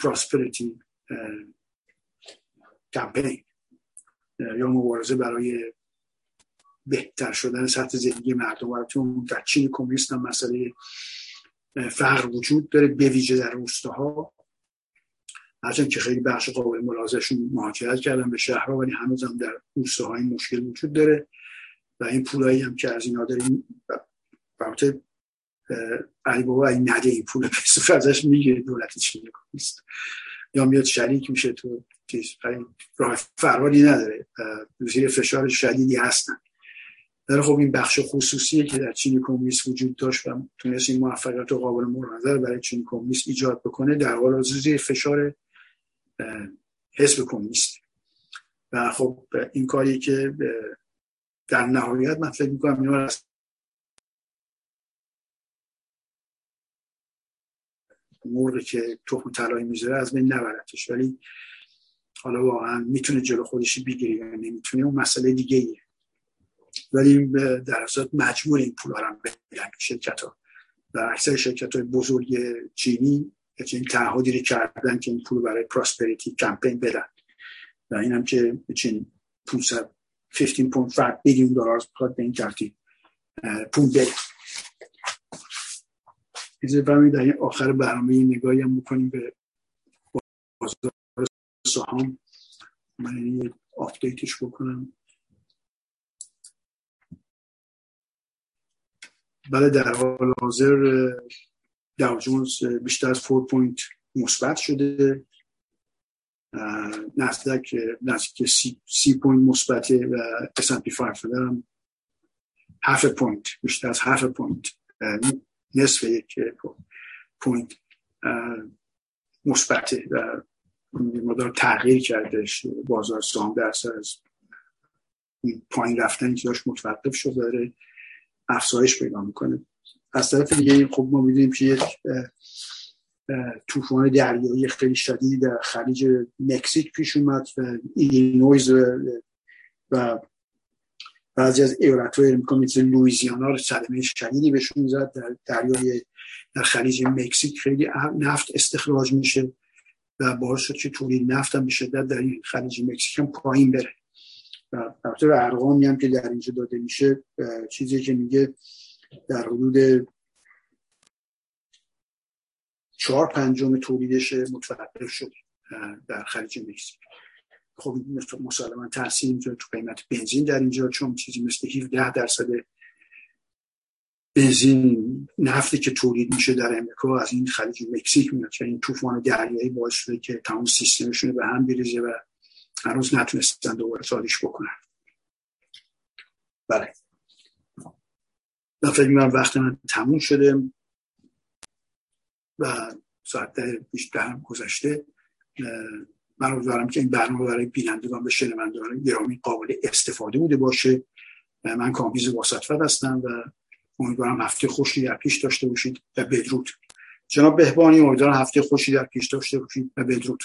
پراسپریتی کمپین یا مبارزه برای بهتر شدن سطح زندگی مردم. براتون در چین کمونیست هم مسئله فقر وجود داره به ویژه در روستاها. هرچند که خیلی بخش قابل ملاحظهشون مهاجرت کردن به شهرها ولی هنوز هم در روستاهای مشکل وجود داره و این پولایی هم که از اینا داریم البته علی بابا این نده این پول به ازش می‌گیره دولت چین کمونیست یا میاد شریک میشه تو راه فراری نداره. زیر فشار شدیدی هستن. در خب این بخش خصوصیه که در چین کمونیست وجود داشت و تونست این موفقیت قابل نظر برای چین کمونیست ایجاد بکنه در حال زیر فشار حزب کمونیست. و خب این کاری که در نهایت من فکر می‌کنم اینا مرغی که تخم طلایی می‌ذاره از بین نبرتش ولی حالا واقعا می‌تونه جلو خودشی بگیره یا نمی‌تونه اون مسئله دیگه ایه ولی در اصل مجموع این پول هم بدن شرکت ها و اکثر شرکت های بزرگ چینی این تعهدی رو کردن که این پول برای پراسپریتی کمپین بدن. و این هم که چین 15.5 بیلیون دلار به این ترتیب پول بره در این آخر برنامه نگاهی هم بکنیم به بازار سهام. من یه update ش بکنم. بله در حال حاضر داو جونز بیشتر از 4 point مثبت شده. نزدیک نزدیک سی, سی point مثبته و S&P 500 هم هفت point بیشتر از هفت point نصف یک point مثبته و مدار تغییر کردش. بازار سهام درصد از پایین رفتن که داشت متوقف شد داره افزایش پیدا می‌کنه. از طرف دیگه خب ما می‌دونیم که یک طوفان دریایی خیلی شدید در خلیج مکزیک پیش اومد و ایلینویز و بعضی از ایالت های مثل لویزیانا صدمه شدیدی بهشون زد در دریای در خلیج مکزیک. خیلی نفت استخراج میشه و باعث شد که تولید نفت هم به شدت در این خلیج مکزیک هم پایین بره. و البته ارقامی هم که در اینجا داده میشه چیزی که میگه در حدود چهار پنجم تولیدش متوقف شد در خلیج مکزیک. خب مسلما تاثیر می‌ذاره تو قیمت بنزین در اینجا چون چیزی مثل 17 درصد بنزین نفتی که تولید میشه در امریکا از این خلیج مکزیک میاد. که این طوفان دریایی باعث شده که تمام سیستمشون به هم بریزه و هنوز نتونستن دوباره سالیش بکنن. بله. من فکر من وقت من تموم شده و ساعت بیشتر هم گذشته من امیدوارم که این برنامه برای بینندگان به شنوندگان گرامی قابل استفاده بوده باشه. من کامبیز واسطفت هستم و امیدوارم هفته خوشی در پیش داشته باشید و بدرود. جناب بهبانی امیدوارم هفته خوشی در پیش داشته باشید و بدرود.